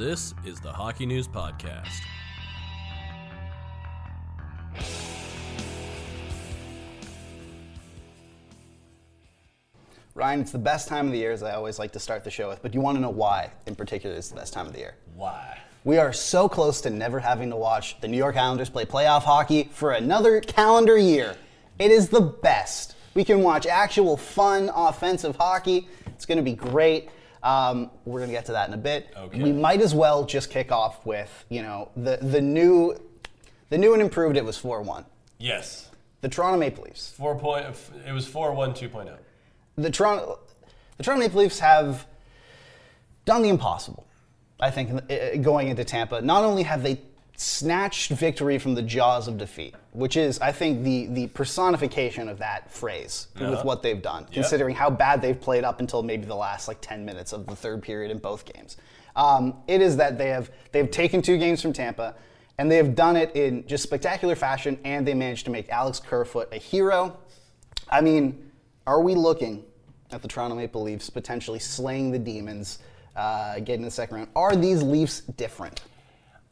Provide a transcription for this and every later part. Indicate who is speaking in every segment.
Speaker 1: This is the Hockey News Podcast.
Speaker 2: Ryan, it's the best time of the year, as I always like to start the show with, but you want to know why, in particular, it's the best time of the year?
Speaker 1: Why?
Speaker 2: We are so close to never having to watch the New York Islanders play playoff hockey for another calendar year. It is the best. We can watch actual fun offensive hockey. It's going to be great. Um, we're going to get to that in a bit.
Speaker 1: Okay.
Speaker 2: We might as well just kick off with, you know, the, the new the new and improved it was 4-1.
Speaker 1: Yes.
Speaker 2: The Toronto Maple Leafs.
Speaker 1: Four point. It was four one two oh.
Speaker 2: the Toronto, the Toronto Maple Leafs have done the impossible. I think going into Tampa, not only have they snatched victory from the jaws of defeat, which is, I think, the the personification of that phrase
Speaker 1: Uh-huh.
Speaker 2: with what they've done, considering how bad they've played up until maybe the last like 10 minutes of the third period in both games. Um, it is that they have they've taken two games from Tampa. And they have done it in just spectacular fashion, and they managed to make Alex Kerfoot a hero. I mean, are we looking at the Toronto Maple Leafs potentially slaying the demons, uh, getting to the second round? Are these Leafs different?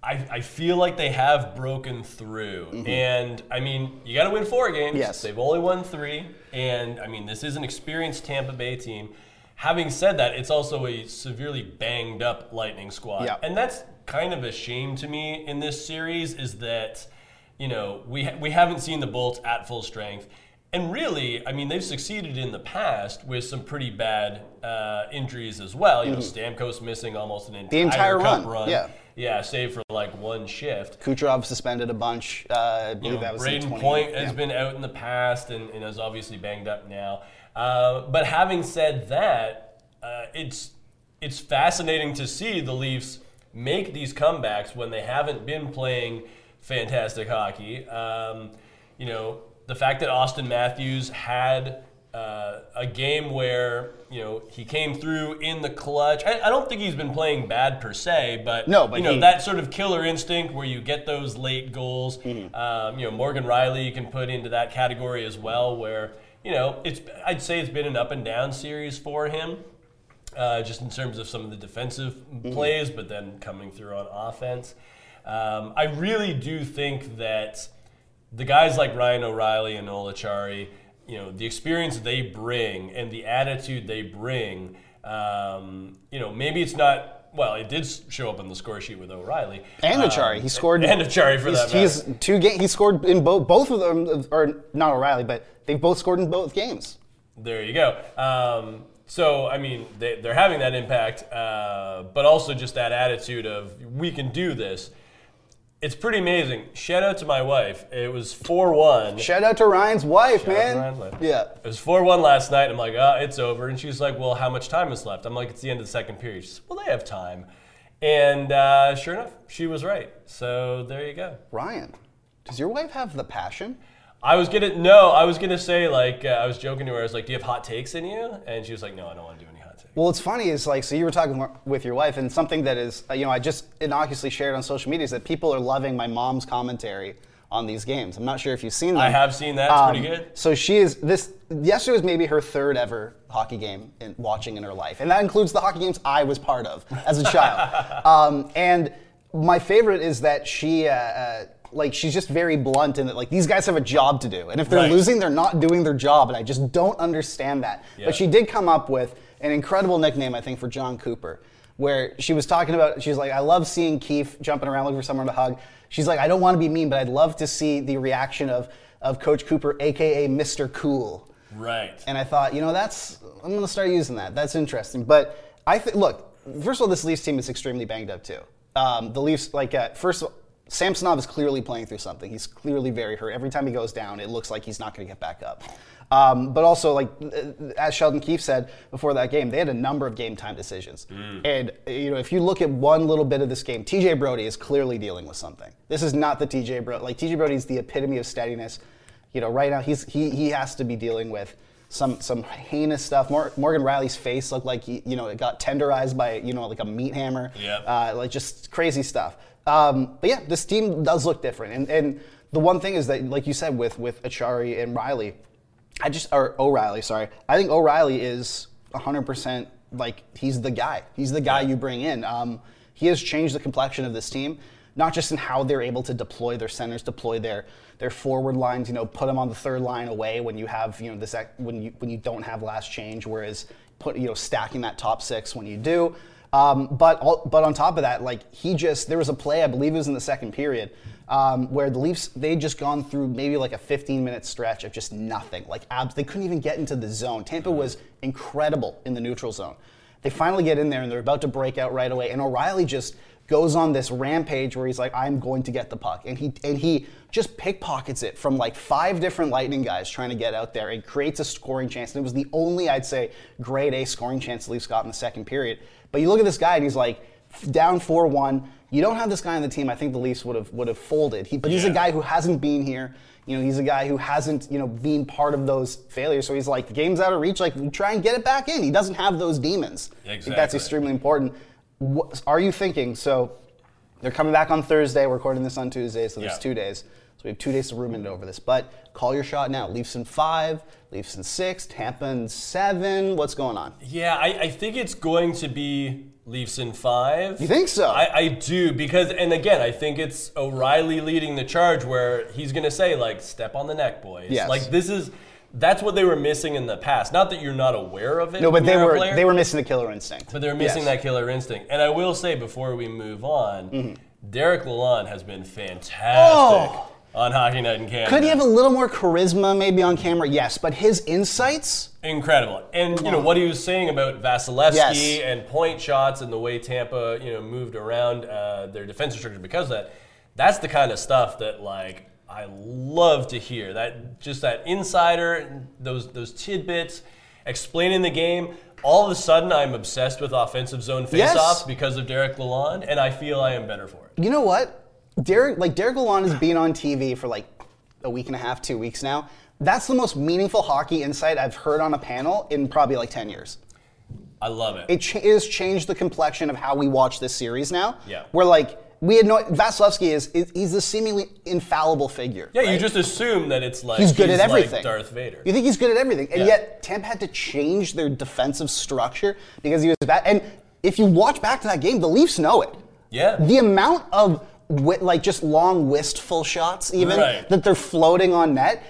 Speaker 1: I, I feel like they have broken through. And I mean, you got to win four games.
Speaker 2: Yes.
Speaker 1: They've only won three. And I mean, this is an experienced Tampa Bay team. Having said that, it's also a severely banged up Lightning squad. And that's kind of a shame to me in this series is that, you know, we, ha- we haven't seen the Bolts at full strength. And really, I mean, they've succeeded in the past with some pretty bad uh, injuries as well. You know, Stamkos missing almost an entire,
Speaker 2: Mm-hmm. entire
Speaker 1: cup
Speaker 2: run, yeah.
Speaker 1: Yeah, save for like one shift.
Speaker 2: Kucherov suspended a bunch. Uh, I
Speaker 1: You
Speaker 2: believe
Speaker 1: know,
Speaker 2: that was
Speaker 1: Brayden
Speaker 2: 20
Speaker 1: Point has
Speaker 2: yeah.
Speaker 1: been out in the past and, and is obviously banged up now. Uh, but having said that, uh, it's it's fascinating to see the Leafs make these comebacks when they haven't been playing fantastic hockey. Um, you know, the fact that Auston Matthews had uh, a game where you know he came through in the clutch. I, I don't think he's been playing bad per se, but
Speaker 2: No, but
Speaker 1: you know
Speaker 2: he-
Speaker 1: that sort of killer instinct where you get those late goals.
Speaker 2: Mm-hmm.
Speaker 1: Um, you know, Morgan Rielly you can put into that category as well, where you know it's I'd say it's been an up and down series for him, uh, just in terms of some of the defensive
Speaker 2: Mm-hmm.
Speaker 1: plays, but then coming through on offense. Um, I really do think that the guys like Ryan O'Reilly and Olachari, you know, the experience they bring and the attitude they bring, um, you know, maybe it's not. Well, it did show up on the score sheet with O'Reilly
Speaker 2: And
Speaker 1: Um,
Speaker 2: Acciari, he scored.
Speaker 1: And Acciari for
Speaker 2: he's,
Speaker 1: that matter.
Speaker 2: He's two ga- He scored in both. Both of them, or not O'Reilly, but they've both scored in both games.
Speaker 1: There you go. Um, so, I mean, they, they're having that impact, uh, but also just that attitude of we can do this. It's pretty amazing. Shout out to my wife. It was 4 1.
Speaker 2: Shout out to Ryan's wife,
Speaker 1: Shout out
Speaker 2: man.
Speaker 1: Ryan's wife.
Speaker 2: Yeah.
Speaker 1: It was 4 1 last night. I'm like, oh, it's over. And she's like, well, how much time is left? I'm like, it's the end of the second period. She said, well, they have time. And uh, sure enough, she was right. So there you go.
Speaker 2: Ryan, does your wife have the passion?
Speaker 1: I was gonna no, I was gonna say like uh, I was joking to her. I was like, "Do you have hot takes in you?" And she was like, "No, I don't want to do any hot takes."
Speaker 2: Well, what's funny is like, so you were talking with your wife, and something that is, uh, you know, I just innocuously shared on social media is that people are loving my mom's commentary on these games. I'm not sure if you've seen that.
Speaker 1: I have seen that. It's pretty
Speaker 2: Um,
Speaker 1: good.
Speaker 2: So she is this. Yesterday was maybe her third ever hockey game in, watching in her life, and that includes the hockey games I was part of as a child. um, and my favorite is that she. Uh, uh, like she's just very blunt in that like these guys have a job to do and if they're
Speaker 1: Right.
Speaker 2: losing they're not doing their job and i just don't understand that
Speaker 1: Yeah.
Speaker 2: but she did come up with an incredible nickname i think for jon cooper where she was talking about she's like i love seeing keith jumping around looking for someone to hug she's like i don't want to be mean but i'd love to see the reaction of of coach cooper aka mr cool
Speaker 1: Right.
Speaker 2: and I thought, you know, that's I'm going to start using that. That's interesting. But I think, look, first of all, this Leafs team is extremely banged up too. Um, the Leafs, like, uh, first of all, Samsonov is clearly playing through something. He's clearly very hurt. Every time he goes down, it looks like he's not going to get back up. Um, but also, like as Sheldon Keefe said before that game, they had a number of game time decisions. And you know, if you look at one little bit of this game, TJ Brodie is clearly dealing with something. This is not the TJ Brodie. Like TJ Brodie is the epitome of steadiness. You know, right now he's he he has to be dealing with some some heinous stuff. Mor- Morgan Rielly's face looked like he, you know, it got tenderized by you know like a meat hammer.
Speaker 1: Yep.
Speaker 2: Uh, like just crazy stuff. Um, but yeah, this team does look different. And and the one thing is that, like you said, with with Acciari and Riley, I just or O'Reilly, sorry, I think O'Reilly is 100 percent like he's the guy. He's the guy you bring in. Um, he has changed the complexion of this team, not just in how they're able to deploy their centers, deploy their their forward lines. You know, put them on the third line away when you have you know this when you when you don't have last change. Whereas put you know stacking that top six when you do. Um, but all, but on top of that, like he just there was a play I believe it was in the second period um, where the Leafs they just gone through maybe like a 15 minute stretch of just nothing like abs they couldn't even get into the zone. Tampa was incredible in the neutral zone. They finally get in there and they're about to break out right away, and O'Reilly just goes on this rampage where he's like, I'm going to get the puck. And he and he just pickpockets it from like five different lightning guys trying to get out there and creates a scoring chance. And it was the only, I'd say, grade A scoring chance the Leafs got in the second period. But you look at this guy and he's like down 4-1. You don't have this guy on the team, I think the Leafs would have would have folded. He, but he's a guy who hasn't been here. You know, he's a guy who hasn't, you know, been part of those failures. So he's like, the game's out of reach. Like, try and get it back in. He doesn't have those demons. I think that's extremely important. What, are you thinking? So they're coming back on Thursday. We're recording this on Tuesday, so there's
Speaker 1: Yeah.
Speaker 2: two days. So we have two days to ruminate over this. But call your shot now. Leafs in five, Leafs in six, Tampa in seven. What's going on?
Speaker 1: Yeah, I, I think it's going to be Leafs in five.
Speaker 2: You think so?
Speaker 1: I, I do because, and again, I think it's O'Reilly leading the charge where he's going to say like, "Step on the neck, boys."
Speaker 2: Yes.
Speaker 1: Like this is that's what they were missing in the past. Not that you're not aware of it.
Speaker 2: no, but they were
Speaker 1: player,
Speaker 2: they were missing the killer instinct.
Speaker 1: but they're missing
Speaker 2: Yes.
Speaker 1: that killer instinct. And I will say before we move on,
Speaker 2: Mm-hmm.
Speaker 1: Derek Lalonde has been fantastic
Speaker 2: Oh.
Speaker 1: On Hockey Night in Canada.
Speaker 2: Could he have a little more charisma maybe on camera? Yes, but his insights.
Speaker 1: Incredible. And you know what he was saying about Vasilevskiy
Speaker 2: Yes.
Speaker 1: and point shots and the way Tampa, you know, moved around uh, their defensive structure because of that. That's the kind of stuff that like I love to hear. That just that insider, those those tidbits, explaining the game. All of a sudden, I'm obsessed with offensive zone faceoffs
Speaker 2: Yes.
Speaker 1: because of Derek Lalonde, and I feel I am better for it.
Speaker 2: You know what? Derek, like Derek Lalonde has been on TV for like a week and a half, two weeks now. That's the most meaningful hockey insight I've heard on a panel in probably like ten years.
Speaker 1: I love it.
Speaker 2: it, ch- it has changed the complexion of how we watch this series now.
Speaker 1: Yeah.
Speaker 2: Where like we had no Vasilevskiy is, is he's a seemingly infallible figure.
Speaker 1: yeah, you just assume that it's like
Speaker 2: he's good at everything. like.
Speaker 1: Darth Vader.
Speaker 2: You think he's good at everything, and
Speaker 1: Yeah.
Speaker 2: yet Tampa had to change their defensive structure because he was bad. And if you watch back to that game, the Leafs know it.
Speaker 1: Yeah.
Speaker 2: The amount of wi- like just long wistful shots, even
Speaker 1: Right.
Speaker 2: that they're floating on net.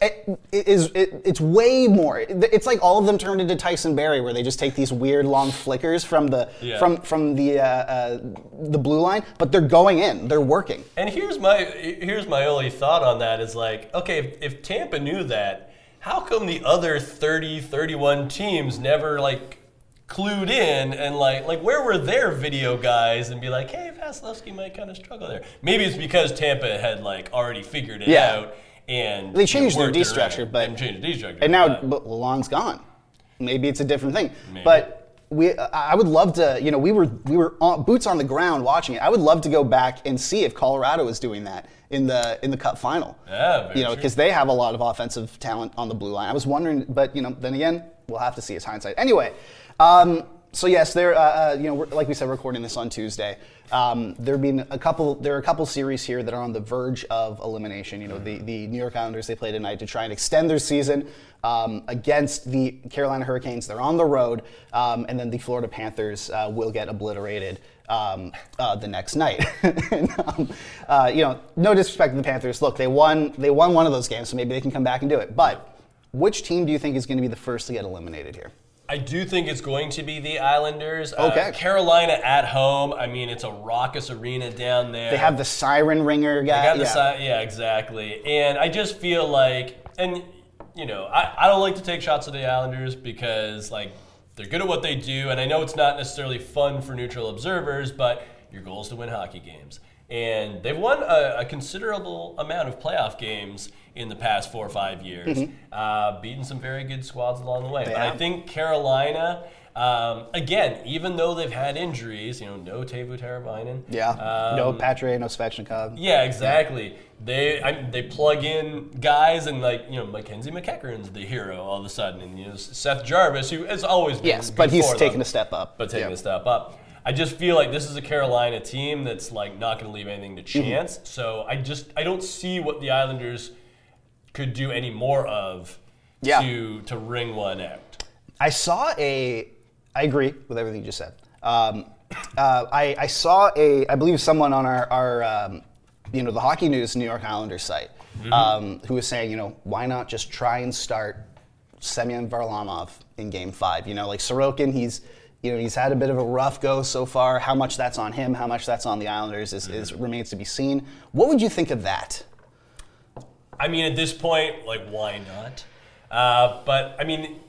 Speaker 2: It, it is it, it's way more. It- It's like all of them turned into Tyson Barrie, where they just take these weird long flickers from the
Speaker 1: Yeah.
Speaker 2: from from the uh, uh, the blue line, but they're going in, they're working.
Speaker 1: And here's my here's my only thought on that is like, okay, if, if Tampa knew that, how come the other 30, 31 teams never like clued in and like like where were their video guys and be like, hey, Vasilevskiy might kind of struggle there. Maybe it's because Tampa had like already figured it
Speaker 2: Yeah.
Speaker 1: out and
Speaker 2: They changed their D structure, but
Speaker 1: and changed the D structure.
Speaker 2: And now
Speaker 1: but-
Speaker 2: Lalonde's gone. Maybe it's a different thing.
Speaker 1: Maybe.
Speaker 2: But we, I would love to. You know, we were we were on, boots on the ground watching it. I would love to go back and see if Colorado is doing that in the in the Cup final.
Speaker 1: Yeah,
Speaker 2: you know, because they have a lot of offensive talent on the blue line. I was wondering, but you know, then again, we'll have to see his hindsight. Anyway. Um, so yes, there. Uh, uh, you know, like we said, recording this on Tuesday. Um, there have been a couple. There are a couple series here that are on the verge of elimination. You know, the the New York Islanders they play tonight to try and extend their season um, against the Carolina Hurricanes. They're on the road, um, and then the Florida Panthers uh, will get obliterated um, uh, the next night. and, um, uh, you know, no disrespect to the Panthers. Look, they won. They won one of those games, so maybe they can come back and do it. But which team do you think is going to be the first to get eliminated here?
Speaker 1: I do think it's going to be the Islanders.
Speaker 2: Okay.
Speaker 1: Uh, Carolina at home. I mean, it's a raucous arena down there.
Speaker 2: They have the siren ringer guy.
Speaker 1: I got the
Speaker 2: yeah.
Speaker 1: side, yeah, exactly. And I just feel like, and you know, I, I don't like to take shots at the Islanders because like they're good at what they do, and I know it's not necessarily fun for neutral observers, but your goal is to win hockey games, and they've won a, a considerable amount of playoff games in the past four or five years,
Speaker 2: Mm-hmm.
Speaker 1: uh, beating some very good squads along the way. But I think Carolina. Um, again, even though they've had injuries, you know, no Teuvo Teravainen.
Speaker 2: Yeah. no
Speaker 1: um,
Speaker 2: Patre, no Svechnikov.
Speaker 1: Yeah, exactly. They I, they plug in guys and like you know MacKenzie MacEachern's the hero all of a sudden, and you know Seth Jarvis, who has always been
Speaker 2: Yes, but he's taken
Speaker 1: them,
Speaker 2: a step up.
Speaker 1: but taking
Speaker 2: Yeah.
Speaker 1: a step up. I just feel like this is a Carolina team that's like not going to leave anything to
Speaker 2: Mm-hmm.
Speaker 1: chance. So I just I don't see what the Islanders could do any more of
Speaker 2: Yeah.
Speaker 1: to to wring one out.
Speaker 2: I saw a. I agree with everything you just said. Um, uh, I, I saw a. I believe someone on our, our um, you know, the Hockey News New York Islanders site, um, who was saying, you know, why not just try and start Semyon Varlamov in Game Five? You know, like Sorokin, he's. You know, he's had a bit of a rough go so far. How much that's on him, how much that's on the Islanders, is, is remains to be seen. What would you think of that?
Speaker 1: I mean, at this point, like, why not? Uh, but I mean,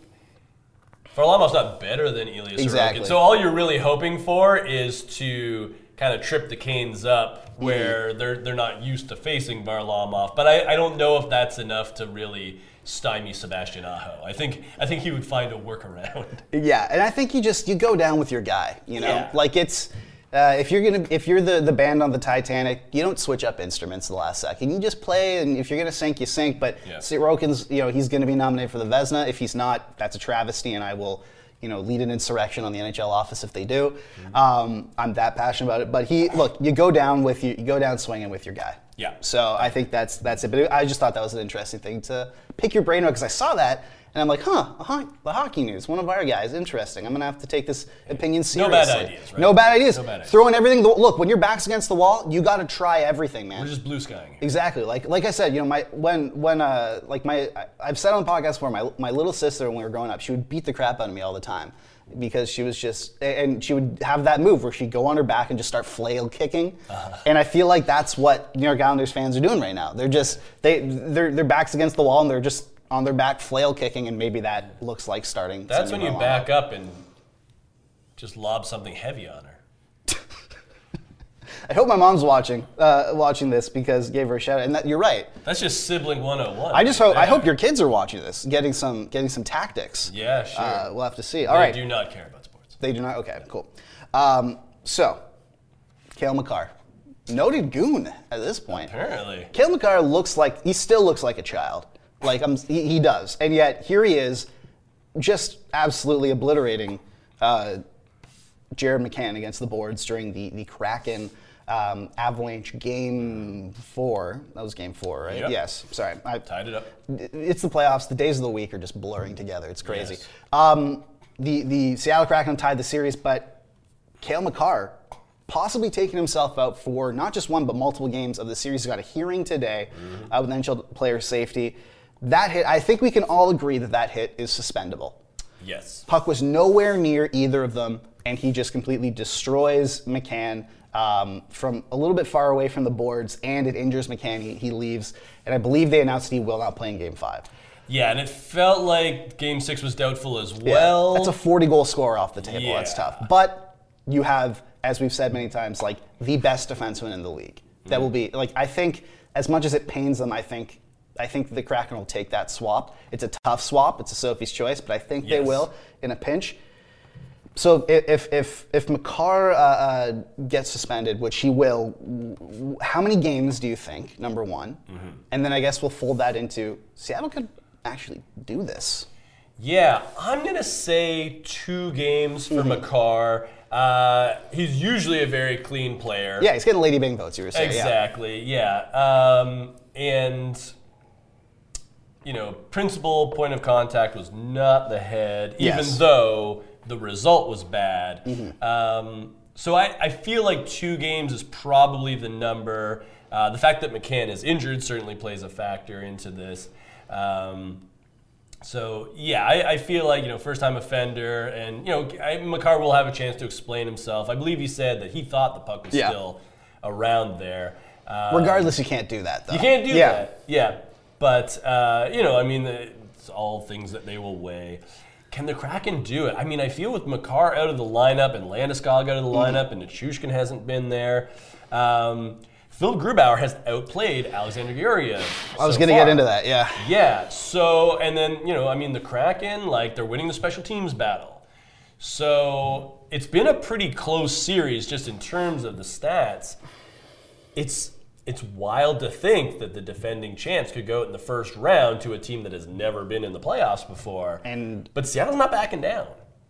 Speaker 1: Varlamov's not better than Ilya
Speaker 2: Exactly.
Speaker 1: Sorokin. So all you're really hoping for is to kind of trip the Canes up where
Speaker 2: Mm-hmm.
Speaker 1: they're they're not used to facing Varlamov. But I, I don't know if that's enough to really stymie Sebastian Aho. I think I think he would find a workaround.
Speaker 2: Yeah, and I think you just you go down with your guy. You know,
Speaker 1: Yeah.
Speaker 2: like it's uh, if you're gonna if you're the the band on the Titanic, you don't switch up instruments the last second. You just play, and if you're gonna sink, you sink. But
Speaker 1: Yeah.
Speaker 2: Sorokin's, you know, he's gonna be nominated for the Vezina. If he's not, that's a travesty, and I will. You know, lead an insurrection on the NHL office if they do.
Speaker 1: Mm-hmm.
Speaker 2: Um, I'm that passionate about it. But he, look, you go down with you, you go down swinging with your guy.
Speaker 1: Yeah.
Speaker 2: So I think that's that's it. But I just thought that was an interesting thing to pick your brain about because I saw that and I'm like, huh, uh-huh, the hockey news, one of our guys, interesting. I'm gonna have to take this opinion seriously.
Speaker 1: No bad ideas, right?
Speaker 2: No bad ideas.
Speaker 1: No bad ideas.
Speaker 2: Throwing everything. Look, when your back's against the wall, you got to try everything, man.
Speaker 1: We're just blue skying.
Speaker 2: Exactly. Like like I said, you know, my when when uh like my I, I've said on the podcast before, my my little sister when we were growing up, she would beat the crap out of me all the time because she was just and she would have that move where she'd go on her back and just start flail kicking. And I feel like that's what New York Islanders fans are doing right now. They're just they their their backs against the wall and they're just on their back flail kicking and maybe that looks like starting.
Speaker 1: That's when you back up and just lob something heavy on her.
Speaker 2: I hope my mom's watching uh, watching this because gave her a shout out. And that, you're right.
Speaker 1: That's just sibling 101.
Speaker 2: I just
Speaker 1: right
Speaker 2: hope I hope your kids are watching this, getting some getting some tactics.
Speaker 1: Yeah, sure.
Speaker 2: Uh, we'll have to see. All
Speaker 1: they
Speaker 2: right.
Speaker 1: do not care about sports.
Speaker 2: They do not. Okay, cool. Um, so, Cale Makar, noted goon at this point.
Speaker 1: Apparently.
Speaker 2: Cale Makar looks like he still looks like a child. Like I'm, he, he does, and yet here he is, just absolutely obliterating uh, Jared McCann against the boards during the the Kraken um, Avalanche game four. That was game four, right?
Speaker 1: Yep.
Speaker 2: Yes. Sorry, I,
Speaker 1: Tied it up.
Speaker 2: it's the playoffs. The days of the week are just blurring together. It's crazy.
Speaker 1: Yes.
Speaker 2: Um, the the Seattle Kraken tied the series, but Cale Makar possibly taking himself out for not just one but multiple games of the series. He got a hearing today
Speaker 1: Mm-hmm.
Speaker 2: uh, with NHL player safety. That hit, I think we can all agree that that hit is suspendable.
Speaker 1: Yes.
Speaker 2: Puck was nowhere near either of them, and he just completely destroys McCann um, from a little bit far away from the boards, and it injures McCann. He, he leaves, and I believe they announced he will not play in Game Five.
Speaker 1: Yeah, and it felt like Game Six was doubtful as well.
Speaker 2: Yeah, that's a 40 goal score off the table.
Speaker 1: Yeah.
Speaker 2: That's tough. But you have, as we've said many times, like the best defenseman in the league. That will be like I think as much as it pains them, I think I think the Kraken will take that swap. It's a tough swap. It's a Sophie's choice, but I think they will in a pinch. So if if if Makar uh, uh, gets suspended, which he will, how many games do you think? Number one,
Speaker 1: Mm-hmm.
Speaker 2: and then I guess we'll fold that into Seattle could actually do this.
Speaker 1: Yeah, I'm gonna say two games for
Speaker 2: Mm-hmm.
Speaker 1: Makar. Uh, he's usually a very clean player.
Speaker 2: Yeah, he's getting Lady Byng votes. You were saying, yeah.
Speaker 1: Exactly. Yeah. Um, and you know, principal point of contact was not the head, even though the result was bad.
Speaker 2: Mm-hmm.
Speaker 1: Um, so I, I feel like two games is probably the number. Uh, the fact that McCann is injured certainly plays a factor into this. Um, so yeah, I, I feel like you know first time offender, and you know I, Makar will have a chance to explain himself. I believe he said that he thought the puck was
Speaker 2: Yeah.
Speaker 1: still around there. Uh,
Speaker 2: Regardless, you can't do that though.
Speaker 1: you can't do
Speaker 2: yeah.
Speaker 1: that. Yeah, but uh, you know, I mean, it's all things that they will weigh. Can the Kraken do it? I mean, I feel with Makar out of the lineup and Landeskog out of the
Speaker 2: Mm-hmm.
Speaker 1: lineup and Nichushkin hasn't been there. Um, Phil Grubauer has outplayed Alexander Georgiev.
Speaker 2: I was going to get into that. Yeah.
Speaker 1: Yeah. So, and then, you know, I mean, the Kraken, like, they're winning the special teams battle. So, it's been a pretty close series just in terms of the stats. It's it's wild to think that the defending champs could go in the first round to a team that has never been in the playoffs before.
Speaker 2: And-
Speaker 1: but Seattle's not backing down.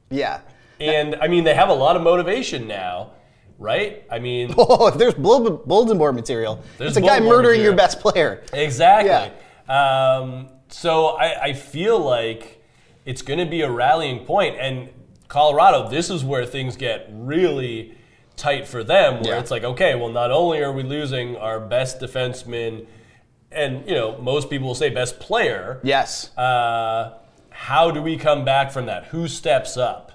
Speaker 2: Yeah.
Speaker 1: And I mean, they have a lot of motivation now, right? I mean,
Speaker 2: Oh, if there's bull- bulletin board material,
Speaker 1: There's
Speaker 2: it's a guy murdering your best player.
Speaker 1: Exactly. Um, so I, I feel like it's going to be a rallying point, and Colorado, this is where things get really tight for them. Where
Speaker 2: Yeah.
Speaker 1: it's like, okay, well, not only are we losing our best defenseman, and you know, most people will say best player.
Speaker 2: Yes.
Speaker 1: Uh, how do we come back from that? Who steps up?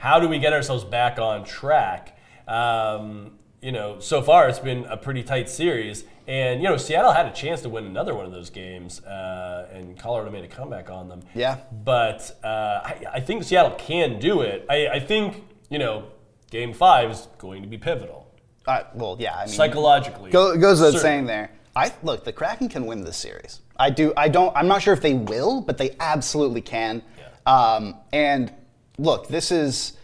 Speaker 1: How do we get ourselves back on track? Um, you know, so far it's been a pretty tight series, and you know, Seattle had a chance to win another one of those games, uh, and Colorado made a comeback on them.
Speaker 2: Yeah.
Speaker 1: But uh, I, I think Seattle can do it. I, I think you know, Game Five is going to be pivotal
Speaker 2: Uh, well, yeah. I mean,
Speaker 1: psychologically.
Speaker 2: Go, goes without saying there. I look, the Kraken can win this series. I do. I don't. I'm not sure if they will, but they absolutely can. Um, and look, this is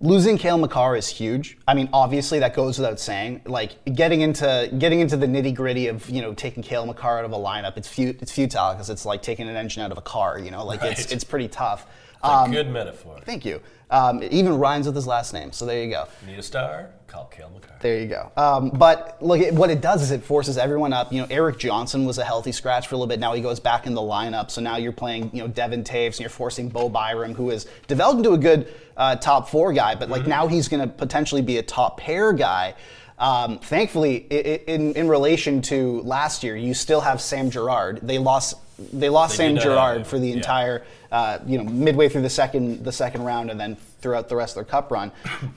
Speaker 2: losing Cale Makar is huge. I mean, obviously that goes without saying. Like getting into getting into the nitty gritty of you know taking Cale Makar out of a lineup, it's fu- it's futile because it's like taking an engine out of a car. You know, like it's it's pretty tough. Um,
Speaker 1: good metaphor.
Speaker 2: Thank you. Um, it even rhymes with his last name, so there you go.
Speaker 1: Need a star? Call Cale Makar.
Speaker 2: There you go. Um, but look, it, what it does is it forces everyone up. You know, Erik Johnson was a healthy scratch for a little bit. Now he goes back in the lineup. So now you're playing, you know, Devon Toews and you're forcing Bo Byram, who has developed into a good uh, top four guy. But like now he's going to potentially be a top pair guy. Um, thankfully, in in relation to last year, you still have Sam Girard. They lost. They lost
Speaker 1: They
Speaker 2: Sam
Speaker 1: Girard
Speaker 2: for the
Speaker 1: Yeah.
Speaker 2: entire, uh, you know, midway through the second the second round, and then throughout the rest of their cup run.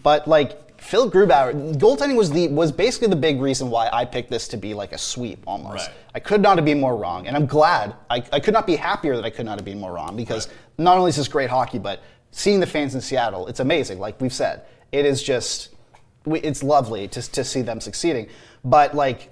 Speaker 2: But like Phil Grubauer, goaltending was the was basically the big reason why I picked this to be like a sweep almost.
Speaker 1: Right.
Speaker 2: I could not have been more wrong, and I'm glad. I, I could not be happier that I could not have been more wrong because not only is this great hockey, but seeing the fans in Seattle, it's amazing. Like we've said, it is just we, it's lovely to to see them succeeding. But like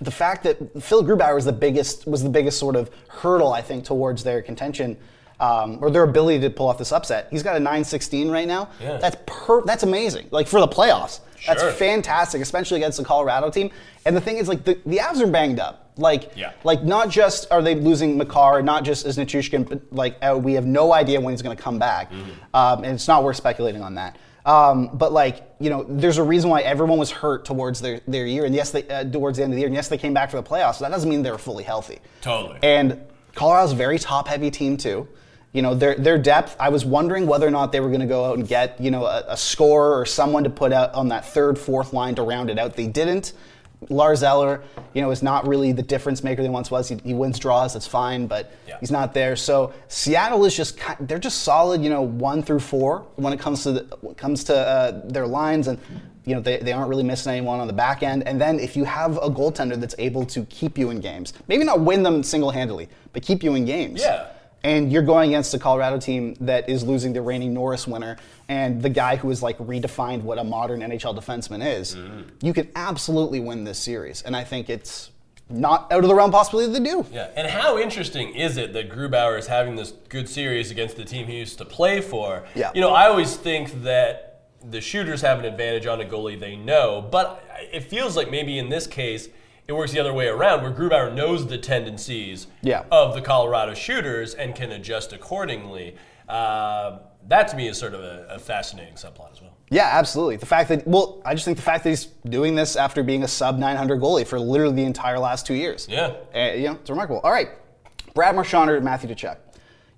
Speaker 2: the fact that Phil Grubauer was the biggest was the biggest sort of hurdle I think towards their contention um, or their ability to pull off this upset. He's got a 9-16 right now.
Speaker 1: Yeah.
Speaker 2: That's per that's amazing. Like for the playoffs,
Speaker 1: Sure.
Speaker 2: that's fantastic, especially against the Colorado team. And the thing is, like the the Avs are banged up. Like
Speaker 1: Yeah.
Speaker 2: like not just are they losing Makar, not just is Nichushkin, but like uh, we have no idea when he's going to come back, um, and it's not worth speculating on that. Um, but like you know, there's a reason why everyone was hurt towards their, their year, and yes, they uh, towards the end of the year, and yes, they came back for the playoffs. So that doesn't mean they're fully healthy.
Speaker 1: Totally.
Speaker 2: And Colorado's a very top heavy team too. You know their their depth. I was wondering whether or not they were going to go out and get you know a, a scorer or someone to put out on that third fourth line to round it out. They didn't. Lars Eller, you know, is not really the difference maker they once was. He, he wins draws, that's fine, but
Speaker 1: Yeah.
Speaker 2: he's not there. So Seattle is just they're just solid, you know, one through four when it comes to the, comes to uh, their lines, and you know they, they aren't really missing anyone on the back end. And then if you have a goaltender that's able to keep you in games, maybe not win them single handedly, but keep you in games.
Speaker 1: Yeah.
Speaker 2: And you're going against a Colorado team that is losing the reigning Norris winner and the guy who has like redefined what a modern NHL defenseman is.
Speaker 1: Mm-hmm.
Speaker 2: You can absolutely win this series, and I think it's not out of the realm possibility they do.
Speaker 1: Yeah, and how interesting is it that Grubauer is having this good series against the team he used to play for?
Speaker 2: Yeah.
Speaker 1: You know, I always think that the shooters have an advantage on a goalie they know, but it feels like maybe in this case it works the other way around, where Grubauer knows the tendencies
Speaker 2: Yeah.
Speaker 1: of the Colorado shooters and can adjust accordingly. Uh, that to me is sort of a, a fascinating subplot as well.
Speaker 2: Yeah, absolutely. The fact that well, I just think the fact that he's doing this after being a sub 900 goalie for literally the entire last two years.
Speaker 1: Yeah.
Speaker 2: Uh, you know, it's remarkable. All right, Brad Marchand or Matthew Tkachuk.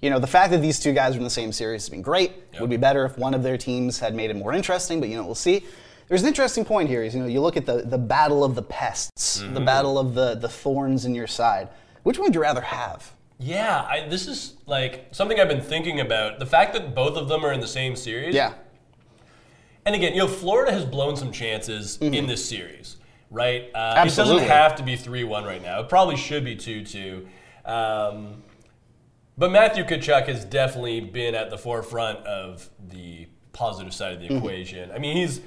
Speaker 2: You know, the fact that these two guys are in the same series has been great. It would be better if one of their teams had made it more interesting, but you know, we'll see. There's an interesting point here. Is you know, you look at the the battle of the pests, the battle of the the thorns in your side. Which one would you rather have?
Speaker 1: Yeah, I, this is like something I've been thinking about. The fact that both of them are in the same series.
Speaker 2: Yeah.
Speaker 1: And again, you know, Florida has blown some chances in this series, right? Uh, It
Speaker 2: Mm-hmm.
Speaker 1: Doesn't have to be 3 1 right now. It probably should be 2 2. Um, but Matthew Tkachuk has definitely been at the forefront of the positive side of the
Speaker 2: Mm-hmm.
Speaker 1: equation. I mean, he's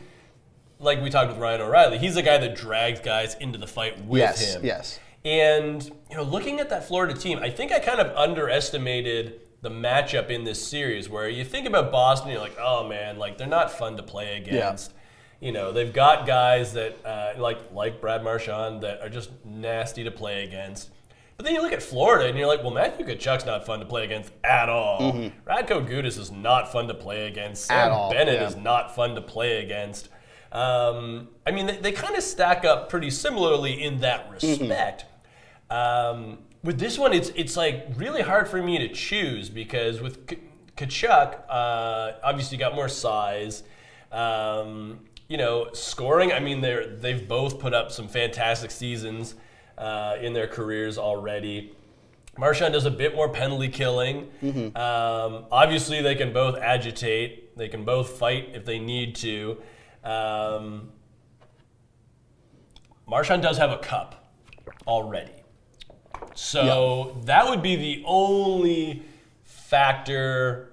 Speaker 1: like we talked with Ryan O'Reilly, he's the guy that drags guys into the fight with
Speaker 2: Yes,
Speaker 1: him.
Speaker 2: yes.
Speaker 1: And you know, looking at that Florida team, I think I kind of underestimated the matchup in this series. Where you think about Boston, you're like, oh man, like they're not fun to play against. You know, they've got guys that uh, like like Brad Marchand that are just nasty to play against. But then you look at Florida and you're like, well, Matthew Tkachuk's not fun to play against at all. Radko Gudas is not fun to play against. Sam
Speaker 2: At all,
Speaker 1: Bennett
Speaker 2: yeah.
Speaker 1: is not fun to play against. Um, I mean, they, they kind of stack up pretty similarly in that respect. Um, with this one, it's it's like really hard for me to choose because with K- Tkachuk, uh, obviously got more size. Um, you know, scoring. I mean, they're they've both put up some fantastic seasons uh, in their careers already. Marchand does a bit more penalty killing. Um, obviously, they can both agitate. They can both fight if they need to. Um, Marchand does have a cup already. So that would be the only factor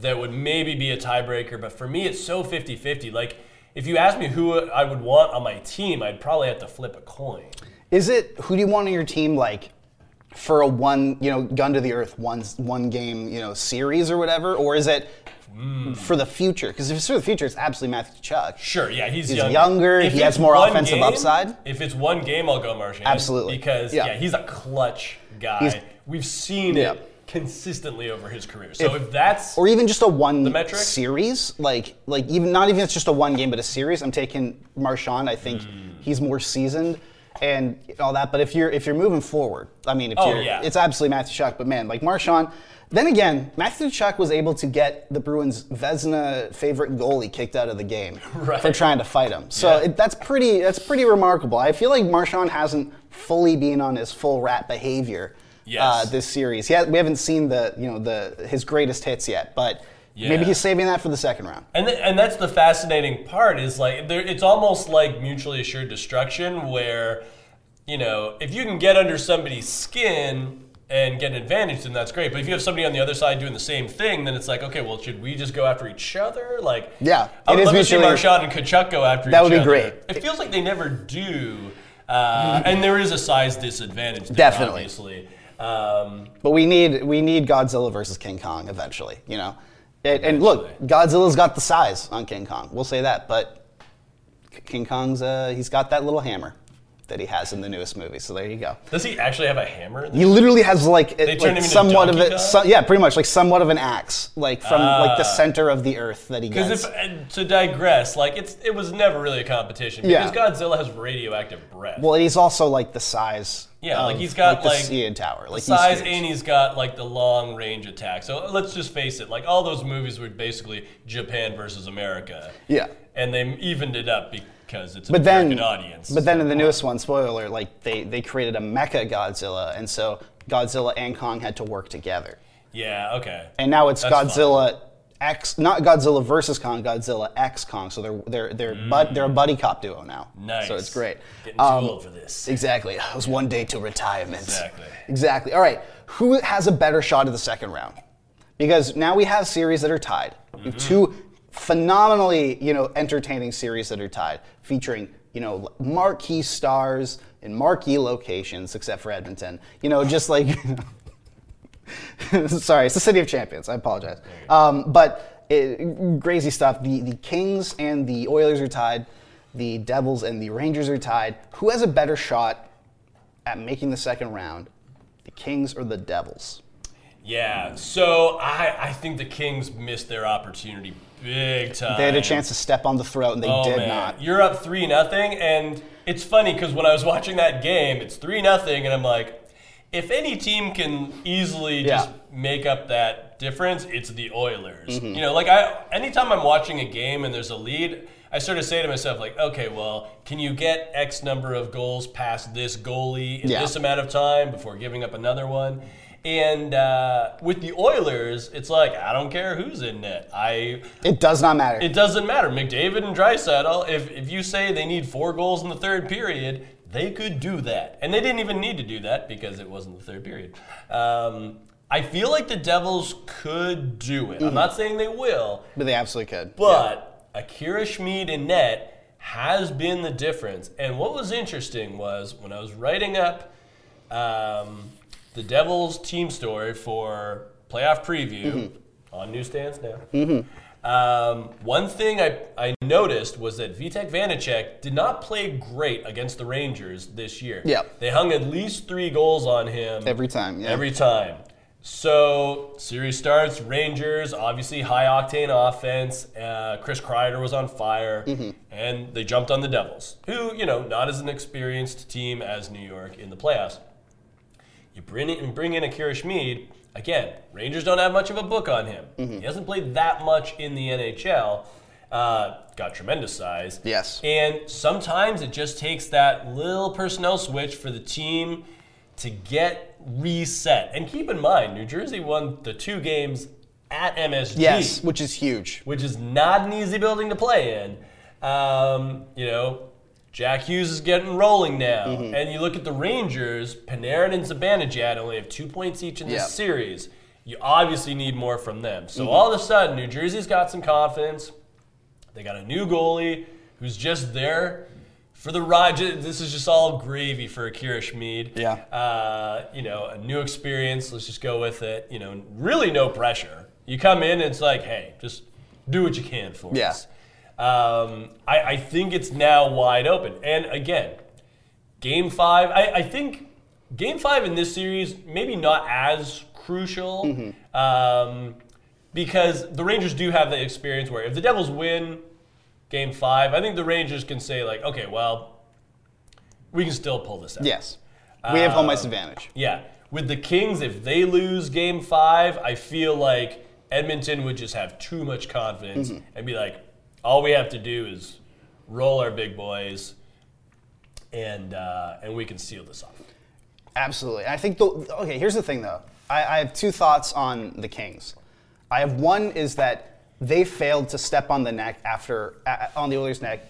Speaker 1: that would maybe be a tiebreaker. But for me, it's so 50 50. Like, if you ask me who I would want on my team, I'd probably have to flip a coin.
Speaker 2: Is it who do you want on your team like for a one, you know, gun to the earth one one game, you know, series or whatever, or is it for the future? Because if it's for the future, it's absolutely Matthew Tkachuk.
Speaker 1: Sure, yeah, he's,
Speaker 2: He's
Speaker 1: younger.
Speaker 2: younger,
Speaker 1: If
Speaker 2: he has more offensive
Speaker 1: game-
Speaker 2: upside.
Speaker 1: If it's one game, I'll go Marchand.
Speaker 2: Absolutely.
Speaker 1: Because,
Speaker 2: Yeah.
Speaker 1: yeah, he's a clutch guy.
Speaker 2: He's-
Speaker 1: We've seen
Speaker 2: Yeah.
Speaker 1: it consistently over his career. So if, that's.
Speaker 2: Or even just a one
Speaker 1: metric?
Speaker 2: series, like like even not even if it's just a one game, but a series. I'm taking Marchand. I think
Speaker 1: Hmm.
Speaker 2: he's more seasoned and all that. But if you're if you're moving forward, I mean, if
Speaker 1: Oh,
Speaker 2: you're,
Speaker 1: yeah.
Speaker 2: it's absolutely Matthew Tkachuk. But man, like Marchand. Then again, Matthew Tkachuk was able to get the Bruins' Vezina favorite goalie kicked out of the game
Speaker 1: Right.
Speaker 2: for trying to fight him. So
Speaker 1: Yeah.
Speaker 2: it, that's pretty that's pretty remarkable. I feel like Marchand hasn't fully been on his full rat behavior
Speaker 1: Yes.
Speaker 2: uh, this series. Ha- we haven't seen the you know the his greatest hits yet, but
Speaker 1: Yeah.
Speaker 2: maybe he's saving that for the second round.
Speaker 1: And, th- and that's the fascinating part is like there, it's almost like mutually assured destruction where you know if you can get under somebody's skin and get an advantage then that's great but if you have somebody on the other side doing the same thing then it's like okay well should we just go after each other like
Speaker 2: Yeah,
Speaker 1: I
Speaker 2: it
Speaker 1: would love to see Marchand and Tkachuk go after each other.
Speaker 2: That would be
Speaker 1: other.
Speaker 2: great.
Speaker 1: it feels like they never do uh, and there is a size disadvantage there,
Speaker 2: Definitely.
Speaker 1: obviously um,
Speaker 2: But we need we need Godzilla versus King Kong eventually. You know, and, and look, Godzilla's got the size on King Kong. We'll say that, but King Kong's uh, he's got that little hammer that he has in the newest movie. So there you go.
Speaker 1: does he actually have a hammer in
Speaker 2: He literally has like, it, like somewhat of it, so, yeah, pretty much like somewhat of an axe, like from like the
Speaker 1: Ah.
Speaker 2: center of the earth that he
Speaker 1: Because
Speaker 2: gets.
Speaker 1: if and to digress, like it's it was never really a competition
Speaker 2: Yeah.
Speaker 1: because Godzilla has radioactive breath.
Speaker 2: well, he's also like the size.
Speaker 1: Yeah, like he's got,
Speaker 2: the
Speaker 1: like,
Speaker 2: CN Tower, like
Speaker 1: size and he's got like the long range attack. So let's just face it, like all those movies were basically Japan versus America.
Speaker 2: Yeah.
Speaker 1: And they evened it up because it's an
Speaker 2: But then,
Speaker 1: audience.
Speaker 2: but then in the newest one, spoiler, like they they created a mecha Godzilla, and so Godzilla and Kong had to work together.
Speaker 1: yeah, okay.
Speaker 2: And now it's
Speaker 1: That's.
Speaker 2: Godzilla X, not Godzilla versus Kong, Godzilla X Kong. So they're they're they're bud, they're a buddy cop duo now.
Speaker 1: Mm. Nice.
Speaker 2: So it's great.
Speaker 1: Getting too
Speaker 2: Um,
Speaker 1: old for this.
Speaker 2: Exactly. It was one day to retirement.
Speaker 1: Exactly.
Speaker 2: Exactly. All right. Who has a better shot at the second round? Because now we have series that are tied. We have
Speaker 1: Mm-hmm.
Speaker 2: two phenomenally, you know, entertaining series that are tied, featuring, you know, marquee stars in marquee locations, except for Edmonton. You know, just like. Sorry, it's the city of champions. I apologize. Um, but it, crazy stuff. The the Kings and the Oilers are tied. The Devils and the Rangers are tied. Who has a better shot at making the second round? The Kings or the Devils?
Speaker 1: Yeah. So I I think the Kings missed their opportunity big time.
Speaker 2: They had a chance to step on the throat and they
Speaker 1: Oh,
Speaker 2: did
Speaker 1: man.
Speaker 2: not.
Speaker 1: You're up three nothing, and it's funny because when I was watching that game, it's three nothing, and I'm like, if any team can easily just
Speaker 2: Yeah.
Speaker 1: make up that difference, it's the Oilers.
Speaker 2: Mm-hmm.
Speaker 1: You know, like I, anytime I'm watching a game and there's a lead. I sort of say to myself, like, okay, well, can you get X number of goals past this goalie in
Speaker 2: Yeah.
Speaker 1: this amount of time before giving up another one? And uh, with the Oilers, it's like I don't care who's in net. I
Speaker 2: It does not matter.
Speaker 1: it doesn't matter. McDavid and Draisaitl, if, if you say they need four goals in the third period, they could do that. And they didn't even need to do that because it wasn't the third period. Um, I feel like the Devils could do it. I'm not saying they will,
Speaker 2: but they absolutely could.
Speaker 1: but Akira Schmid in net has been the difference. And what was interesting was when I was writing up um, the Devils team story for playoff preview on newsstands now. Um, one thing I, I noticed was that Vitek Vanacek did not play great against the Rangers this year.
Speaker 2: Yeah.
Speaker 1: They hung at least three goals on him
Speaker 2: Every time, yeah.
Speaker 1: Every time. So series starts. Rangers obviously high octane offense. Uh, Chris Kreider was on fire,
Speaker 2: Mm-hmm.
Speaker 1: and they jumped on the Devils, who you know not as an experienced team as New York in the playoffs. You bring in, bring in Akira Schmid. Again, Rangers don't have much of a book on him.
Speaker 2: Mm-hmm.
Speaker 1: He hasn't played that much in the NHL. Uh, got tremendous size.
Speaker 2: Yes.
Speaker 1: And sometimes it just takes that little personnel switch for the team to get reset. And keep in mind, New Jersey won the two games at MSG
Speaker 2: Yes, which is huge.
Speaker 1: which is not an easy building to play in. Um, you know, Jack Hughes is getting rolling now.
Speaker 2: Mm-hmm.
Speaker 1: And you look at the Rangers, Panarin and Zibanejad only have two points each in this.
Speaker 2: Mm-hmm.
Speaker 1: series. You obviously need more from them. So all of a sudden, New Jersey's got some confidence. They got a new goalie who's just there for the ride. This is just all gravy for Akira Schmid.
Speaker 2: Yeah.
Speaker 1: Uh, you know, a new experience. Let's just go with it. You know, really no pressure. You come in, and it's like, hey, just do what you can for
Speaker 2: Yeah.
Speaker 1: us. Um, I, I think it's now wide open. And again, game five, I, I think game five in this series, maybe not as crucial
Speaker 2: Mm-hmm.
Speaker 1: um, because the Rangers do have the experience where if the Devils win game five, I think the Rangers can say, like, okay, well, we can still pull this out.
Speaker 2: Yes. We have home ice
Speaker 1: Um,
Speaker 2: advantage.
Speaker 1: Yeah. With the Kings, if they lose game five, I feel like Edmonton would just have too much confidence
Speaker 2: Mm-hmm.
Speaker 1: and be like, all we have to do is roll our big boys and uh, and we can seal this off.
Speaker 2: Absolutely. I think the okay. Here's the thing, though. I, I have two thoughts on the Kings. I have one is that they failed to step on the neck after uh, on the Oilers' neck,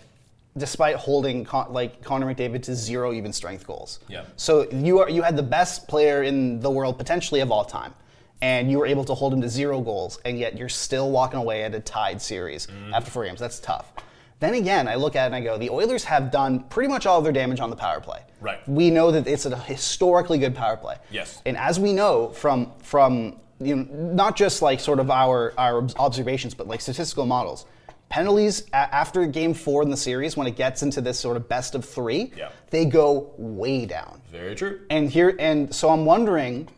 Speaker 2: despite holding Con, like Connor McDavid to zero even strength goals.
Speaker 1: Yeah.
Speaker 2: So you are you had the best player in the world potentially of all time, and you were able to hold him to zero goals, and yet you're still walking away at a tied series mm. after four games. That's tough. Then again, I look at it and I go, the Oilers have done pretty much all of their damage on the power play.
Speaker 1: Right.
Speaker 2: We know that it's a historically good power play.
Speaker 1: Yes.
Speaker 2: And as we know from from you know not just like sort of our our observations, but like statistical models, penalties a- after game four in the series when it gets into this sort of best of three,
Speaker 1: Yeah.
Speaker 2: they go way down.
Speaker 1: Very true.
Speaker 2: And here and so I'm wondering,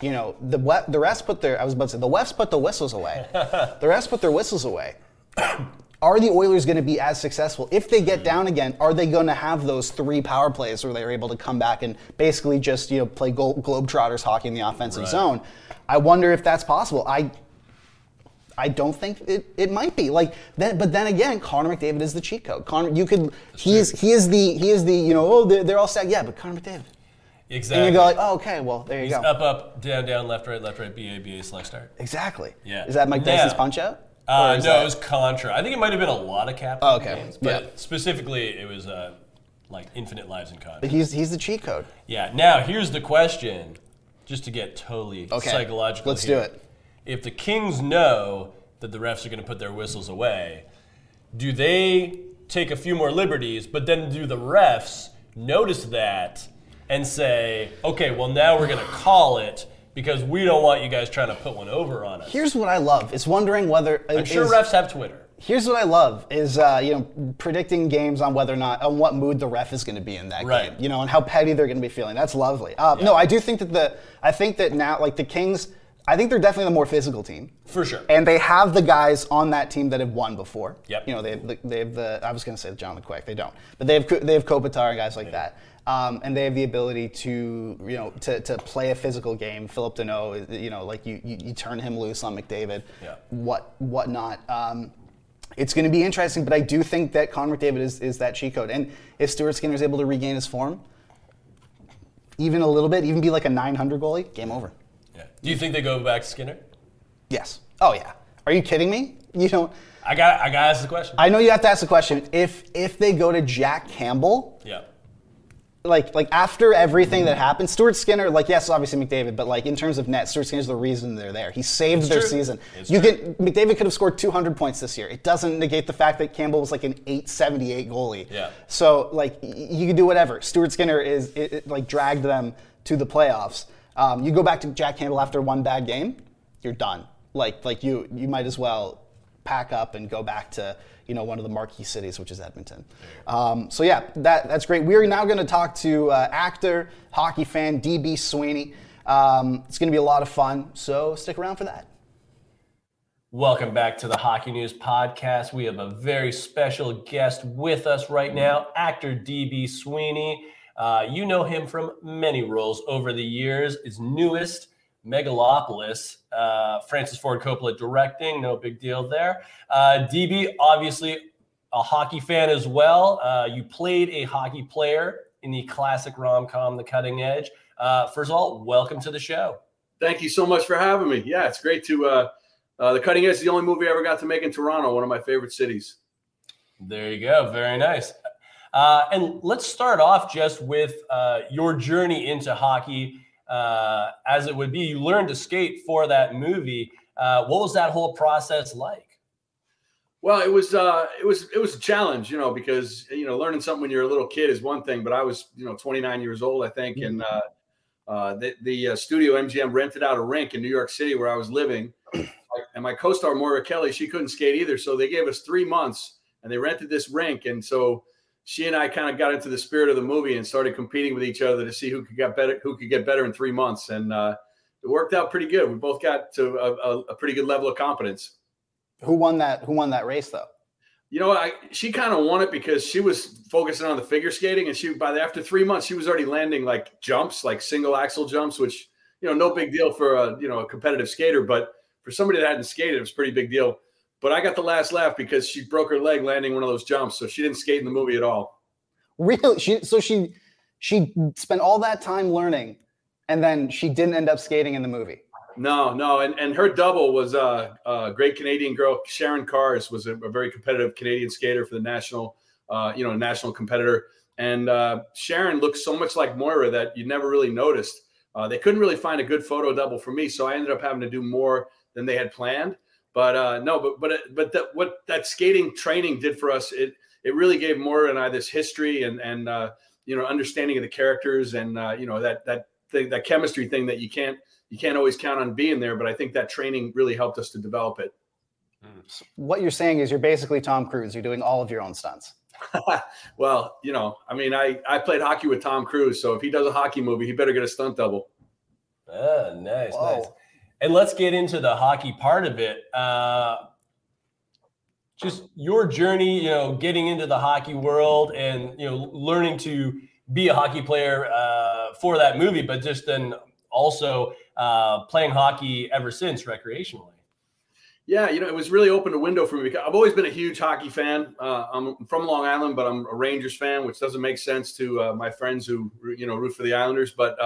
Speaker 2: you know, the we- the rest put their I was about to say the West put the whistles away. the rest put their whistles away. Are the Oilers going to be as successful if they get down again? Are they going to have those three power plays where they're able to come back and basically just you know play go- globetrotters hockey in the offensive
Speaker 1: Right.
Speaker 2: zone? I wonder if that's possible. I I don't think it, it might be like then, but then again, Connor McDavid is the cheat code. Connor, you could he is he is the he is the you know oh they're, they're all set yeah, but Connor McDavid.
Speaker 1: Exactly.
Speaker 2: And you go like, oh, okay, well, there you
Speaker 1: He's
Speaker 2: go.
Speaker 1: up, up, down, down, left, right, left, right, BA, BA, select start.
Speaker 2: Exactly.
Speaker 1: Yeah.
Speaker 2: Is that Mike
Speaker 1: Now-
Speaker 2: punch out?
Speaker 1: Uh, no,
Speaker 2: that-
Speaker 1: it was Contra. I think it might have been a lot of captain
Speaker 2: Oh, okay.
Speaker 1: games, but
Speaker 2: Yeah.
Speaker 1: specifically it was uh, like infinite lives in Contra.
Speaker 2: He's he's the cheat code.
Speaker 1: Yeah. Now here's the question, just to get totally
Speaker 2: Okay,
Speaker 1: psychological.
Speaker 2: let's
Speaker 1: here.
Speaker 2: do it.
Speaker 1: If the Kings know that the refs are going to put their whistles away, do they take a few more liberties? But then do the refs notice that and say, okay, well now we're going to call it because we don't want you guys trying to put one over on us.
Speaker 2: Here's what I love. Is wondering whether
Speaker 1: I'm sure
Speaker 2: is-
Speaker 1: refs have Twitter.
Speaker 2: Here's what I love is uh, you know predicting games on whether or not on what mood the ref is going to be in that
Speaker 1: Right.
Speaker 2: game. You know, and how petty they're going to be feeling. That's lovely. Uh, No, I do think that the I think that now like the Kings, I think they're definitely the more physical team.
Speaker 1: For sure.
Speaker 2: And they have the guys on that team that have won before.
Speaker 1: Yep.
Speaker 2: You know, they have the, they have the I was going to say the Jonathan Quick, they don't, but they have they have Kopitar and guys like that. Um, and they have the ability to, you know, to, to play a physical game. Phillip Danault, you know, like you, you, you turn him loose on McDavid,
Speaker 1: Yeah.
Speaker 2: what whatnot. Um, it's going to be interesting, but I do think that Connor McDavid is, is that cheat code. And if Stuart Skinner is able to regain his form, even a little bit, even be like a 900 goalie, game over.
Speaker 1: Yeah. Do you think they go back to Skinner?
Speaker 2: Yes. Oh yeah. Are you kidding me? You don't.
Speaker 1: I got. I got to ask the question.
Speaker 2: I know you have to ask the question. If if they go to Jack Campbell,
Speaker 1: yeah.
Speaker 2: like like after everything that happened, Stuart Skinner, like yes, obviously McDavid, but like in terms of net, Stuart Skinner's the reason they're there. He saved their
Speaker 1: true.
Speaker 2: season.
Speaker 1: It's
Speaker 2: you
Speaker 1: true.
Speaker 2: can McDavid could have scored 200 points this year. It doesn't negate the fact that Campbell was like an 878 goalie.
Speaker 1: Yeah.
Speaker 2: So like y- you can do whatever. Stuart Skinner is it, it, like dragged them to the playoffs. Um, you go back to Jack Campbell after one bad game, you're done. Like like you you might as well pack up and go back to you know one of the marquee cities, which is Edmonton. Um, so yeah, that that's great. We are now going to talk to uh, actor, hockey fan DB Sweeney. Um, it's going to be a lot of fun. So stick around for that.
Speaker 1: Welcome back to the Hockey News Podcast. We have a very special guest with us right now, actor DB Sweeney. Uh, you know him from many roles over the years. His newest, Megalopolis, uh, Francis Ford Coppola directing, no big deal there. Uh, DB, obviously a hockey fan as well. Uh, you played a hockey player in the classic rom com, The Cutting Edge. Uh, first of all, welcome to the show.
Speaker 3: Thank you so much for having me. Yeah, it's great to. Uh, uh, the Cutting Edge is the only movie I ever got to make in Toronto, one of my favorite cities.
Speaker 1: There you go. Very nice. Uh, and let's start off just with uh, your journey into hockey. Uh, as it would be, you learned to skate for that movie. Uh, what was that whole process like?
Speaker 3: Well, it was uh, it was it was a challenge, you know, because you know learning something when you're a little kid is one thing, but I was you know 29 years old, I think, and uh, uh, the the uh, studio MGM rented out a rink in New York City where I was living, and my co-star Moira Kelly, she couldn't skate either, so they gave us three months, and they rented this rink, and so she and I kind of got into the spirit of the movie and started competing with each other to see who could get better, who could get better in three months, and uh, it worked out pretty good. We both got to a, a, a pretty good level of competence.
Speaker 2: Who won that? Who won that race though?
Speaker 3: You know, I she kind of won it because she was focusing on the figure skating, and she by the, after three months she was already landing like jumps, like single Axel jumps, which you know no big deal for a you know a competitive skater, but for somebody that hadn't skated, it was a pretty big deal. But I got the last laugh because she broke her leg landing one of those jumps, so she didn't skate in the movie at all.
Speaker 2: Really? She so she she spent all that time learning, and then she didn't end up skating in the movie.
Speaker 3: No, no, and and her double was uh, a great Canadian girl. Sharon Carz was a, a very competitive Canadian skater for the national, uh, you know, national competitor. And uh, Sharon looked so much like Moira that you never really noticed. Uh, they couldn't really find a good photo double for me, so I ended up having to do more than they had planned. But uh, no, but but but that what that skating training did for us, it it really gave Moira and I this history and and uh, you know understanding of the characters and uh, you know that that thing, that chemistry thing that you can't you can't always count on being there. But I think that training really helped us to develop it.
Speaker 2: What you're saying is you're basically Tom Cruise. You're doing all of your own stunts.
Speaker 3: well, you know, I mean, I I played hockey with Tom Cruise, so if he does a hockey movie, he better get a stunt double.
Speaker 1: Ah, nice,
Speaker 2: Whoa.
Speaker 1: nice. And let's get into the hockey part of it. Uh, just your journey, you know, getting into the hockey world and you know, learning to be a hockey player uh, for that movie, but just then also uh, playing hockey ever since recreationally.
Speaker 3: Yeah, you know, it was really opened a window for me because I've always been a huge hockey fan. Uh, I'm from Long Island, but I'm a Rangers fan, which doesn't make sense to uh, my friends who you know root for the Islanders. But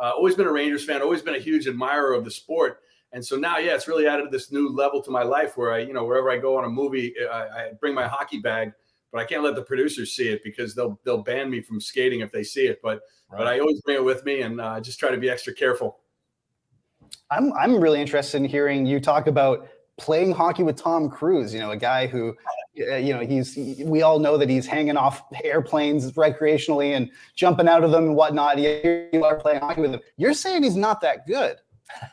Speaker 3: uh, always been a Rangers fan, always been a huge admirer of the sport. And so now, yeah, it's really added this new level to my life where I, you know, wherever I go on a movie, I, I bring my hockey bag, but I can't let the producers see it because they'll they'll ban me from skating if they see it. But but I always bring it with me and uh, just try to be extra careful.
Speaker 2: I'm I'm really interested in hearing you talk about playing hockey with Tom Cruise. You know, a guy who, you know, he's we all know that he's hanging off airplanes recreationally and jumping out of them and whatnot. You are playing hockey with him. You're saying he's not that good.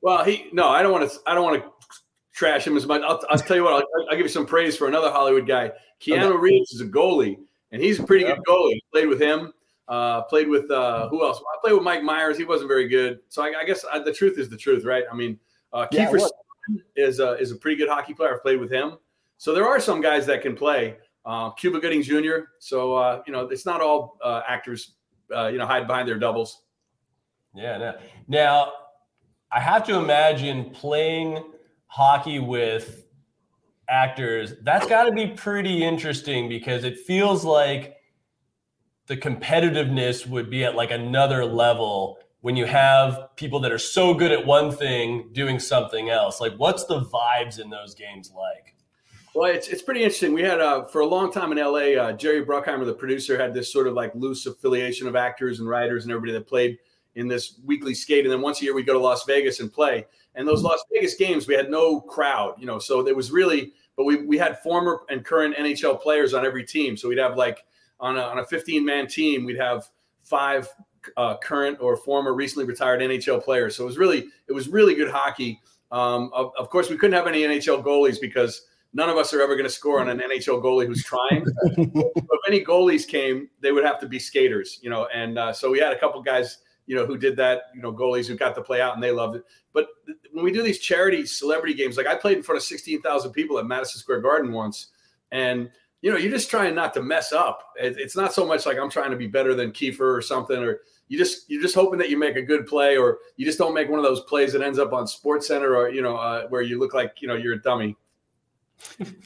Speaker 3: Well, he no, I don't want to. I don't want to trash him as much. I'll, I'll tell you what. I'll, I'll give you some praise for another Hollywood guy. Keanu
Speaker 2: Okay.
Speaker 3: Reeves is a goalie, and he's a pretty good goalie. Played with him. Uh, played with uh, who else? I played with Mike Myers. He wasn't very good. So I, I guess uh the truth is the truth, right? I mean, uh,
Speaker 2: Yeah,
Speaker 3: Kiefer. Is a, is a pretty good hockey player. I've played with him. So there are some guys that can play. Uh, Cuba Gooding Jr. So uh, you know, it's not all uh, actors. Uh, you know, hide behind their doubles.
Speaker 1: Yeah, no. Now, I have to imagine playing hockey with actors. That's got to be pretty interesting because it feels like the competitiveness would be at like another level when you have people that are so good at one thing doing something else. Like, what's the vibes in those games like?
Speaker 3: Well, it's, it's pretty interesting. We had uh, for a long time in LA, uh, Jerry Bruckheimer, the producer, had this sort of like loose affiliation of actors and writers and everybody that played in this weekly skate. And then once a year, we go to Las Vegas and play. And those Las Vegas games, we had no crowd, you know, so it was really, but we, we had former and current NHL players on every team. So we'd have like on a, on a 15 man team, we'd have five uh, current or former recently retired NHL players. So it was really, it was really good hockey. Um, of, of course, we couldn't have any NHL goalies because none of us are ever going to score on an NHL goalie who's trying. if any goalies came, they would have to be skaters, you know. And uh, so we had a couple guys, you know, who did that, you know, goalies who got to play out and they loved it. But when we do these charity celebrity games, like I played in front of 16,000 people at Madison Square Garden once, and you know, you're just trying not to mess up. It's not so much like I'm trying to be better than Kiefer or something, or you just you're just hoping that you make a good play, or you just don't make one of those plays that ends up on Sports Center, or you know, uh, where you look like you know you're a dummy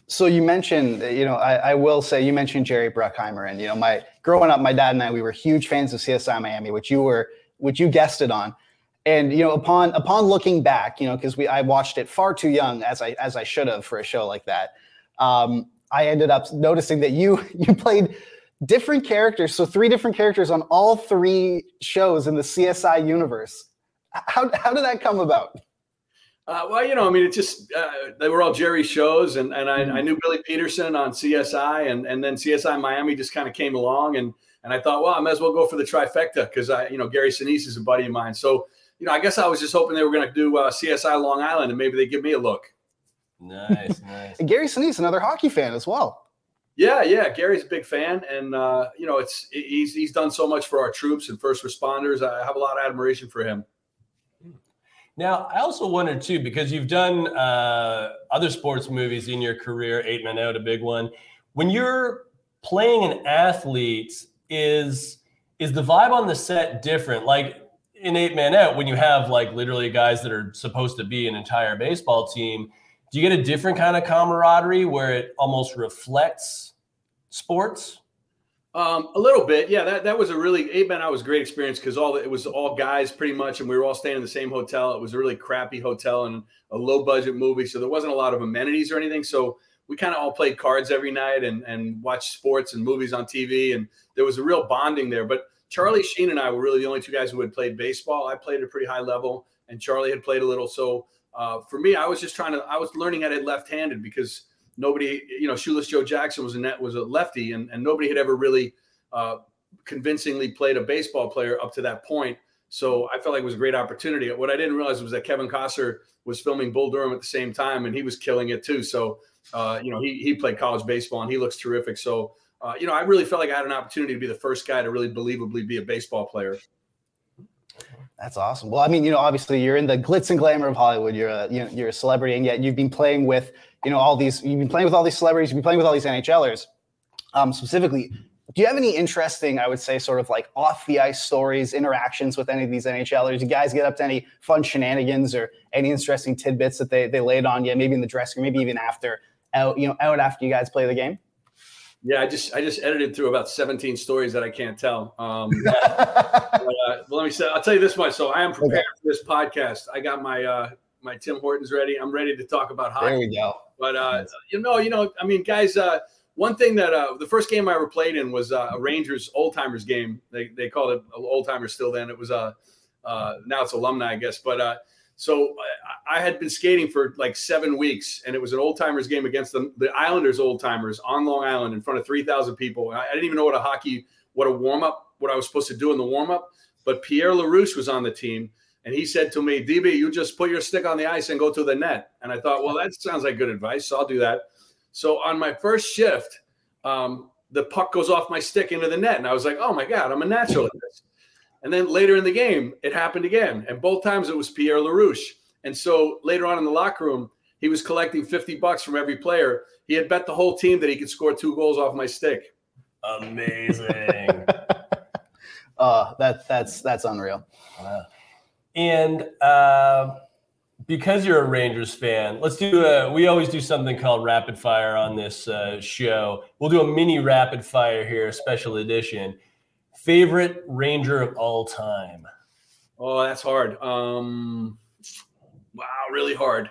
Speaker 2: so you mentioned, you know, I, I, will say you mentioned Jerry Bruckheimer, and you know, my growing up, my dad and I, we were huge fans of CSI Miami, which you were, which you guessed it on. And you know, upon upon looking back, you know, because we I watched it far too young as I as I should have for a show like that. Um, I ended up noticing that you you played different characters, so three different characters on all three shows in the CSI universe. How how did that come about?
Speaker 3: Uh, well, you know, I mean, it just uh, they were all Jerry shows, and and I, mm-hmm. I, knew Billy Petersen on CSI, and and then CSI Miami just kind of came along, and and I thought, well, I might as well go for the trifecta because I, you know, Gary Sinise is a buddy of mine, so you know, I guess I was just hoping they were going to do uh, CSI Long Island, and maybe they give me a look.
Speaker 1: Nice, nice.
Speaker 2: and Gary Sinise, another hockey fan as well.
Speaker 3: Yeah, yeah, Gary's a big fan, and uh, you know, it's he's he's done so much for our troops and first responders. I have a lot of admiration for him.
Speaker 1: Now, I also wondered too, because you've done uh, other sports movies in your career, Eight Men Out, a big one. When you're playing an athlete, is is the vibe on the set different? Like in Eight Man Out, when you have like literally guys that are supposed to be an entire baseball team, do you get a different kind of camaraderie where it almost reflects sports?
Speaker 3: Um, a little bit, yeah. That that was a really eight man I was a great experience because all it was all guys pretty much, and we were all staying in the same hotel. It was a really crappy hotel and a low budget movie, so there wasn't a lot of amenities or anything. So we kind of all played cards every night and and watched sports and movies on TV, and there was a real bonding there. But Charlie Sheen and I were really the only two guys who had played baseball. I played at a pretty high level, and Charlie had played a little. So uh, for me, I was just trying to I was learning at it left handed because nobody, you know, Shoeless Joe Jackson was a net was a lefty, and, and nobody had ever really uh, convincingly played a baseball player up to that point. So I felt like it was a great opportunity. What I didn't realize was that Kevin Costner was filming Bull Durham at the same time, and he was killing it too. So uh, you know, he he played college baseball, and he looks terrific. So uh, you know, I really felt like I had an opportunity to be the first guy to really believably be a baseball player.
Speaker 2: That's awesome. Well, I mean, you know, obviously you're in the glitz and glamour of Hollywood. You're a you know, you're a celebrity, and yet you've been playing with you know all these. You've been playing with all these celebrities. You've been playing with all these NHLers. Um, specifically, do you have any interesting, I would say, sort of like off the ice stories, interactions with any of these NHLers? Do you guys get up to any fun shenanigans or any interesting tidbits that they they laid on you, maybe in the dressing room, maybe even after out, you know, out after you guys play the game?
Speaker 3: Yeah, I just I just edited through about 17 stories that I can't tell. Um, but, uh, let me say, I'll tell you this much. So I am prepared okay. for this podcast. I got my uh, my Tim Hortons ready. I'm ready to talk about hockey.
Speaker 2: There we go.
Speaker 3: But uh, you know, you know, I mean, guys. Uh, one thing that uh, the first game I ever played in was uh, a Rangers old timers game. They they called it old timers still then. It was a uh, uh, now it's alumni, I guess. But uh, so I, had been skating for like seven weeks, and it was an old timers game against the, the Islanders old timers on Long Island in front of three thousand people. I, I, didn't even know what a hockey, what a warm up, what I was supposed to do in the warm up. But Pierre Larouche was on the team. And he said to me, DB, you just put your stick on the ice and go to the net. And I thought, well, that sounds like good advice. So I'll do that. So on my first shift, um, the puck goes off my stick into the net. And I was like, oh my God, I'm a natural at this. And then later in the game, it happened again. And both times it was Pierre Larouche. And so later on in the locker room, he was collecting 50 bucks from every player. He had bet the whole team that he could score two goals off my stick.
Speaker 1: Amazing.
Speaker 2: uh, that, that's, that's unreal.
Speaker 1: Wow. And uh, because you're a Rangers fan, let's do a. We always do something called rapid fire on this uh, show. We'll do a mini rapid fire here, a special edition. Favorite Ranger of all time?
Speaker 3: Oh, that's hard. Um, wow, really hard.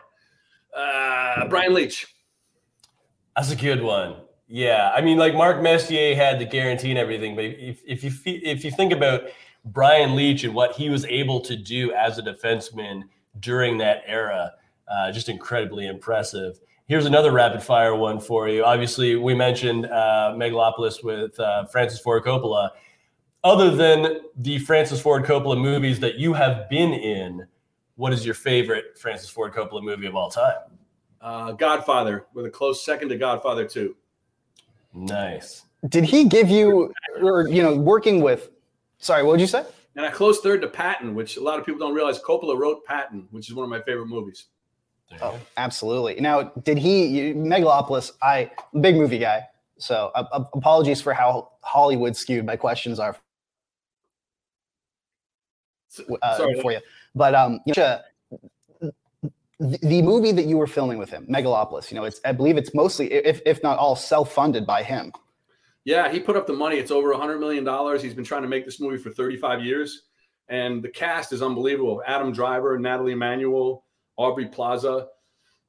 Speaker 3: Uh, Brian Leetch.
Speaker 1: That's a good one. Yeah, I mean, like Mark Messier had the guarantee and everything, but if, if you if you think about Brian Leetch and what he was able to do as a defenseman during that era, uh, just incredibly impressive. Here's another rapid fire one for you. Obviously, we mentioned uh, Megalopolis with uh, Francis Ford Coppola. Other than the Francis Ford Coppola movies that you have been in, what is your favorite Francis Ford Coppola movie of all time?
Speaker 3: Uh, Godfather, with a close second to Godfather 2.
Speaker 1: Nice.
Speaker 2: Did he give you, or you know, working with? Sorry, what did you say?
Speaker 3: And a close third to Patton, which a lot of people don't realize. Coppola wrote Patton, which is one of my favorite movies.
Speaker 2: Oh, absolutely. Now, did he Megalopolis? I big movie guy, so uh, apologies for how Hollywood skewed my questions are uh, Sorry, for you. But um, you know, the movie that you were filming with him, Megalopolis, you know, it's I believe it's mostly, if if not all, self-funded by him.
Speaker 3: Yeah, he put up the money. It's over a hundred million dollars. He's been trying to make this movie for 35 years, and the cast is unbelievable. Adam Driver, Nathalie Emmanuel, Aubrey Plaza,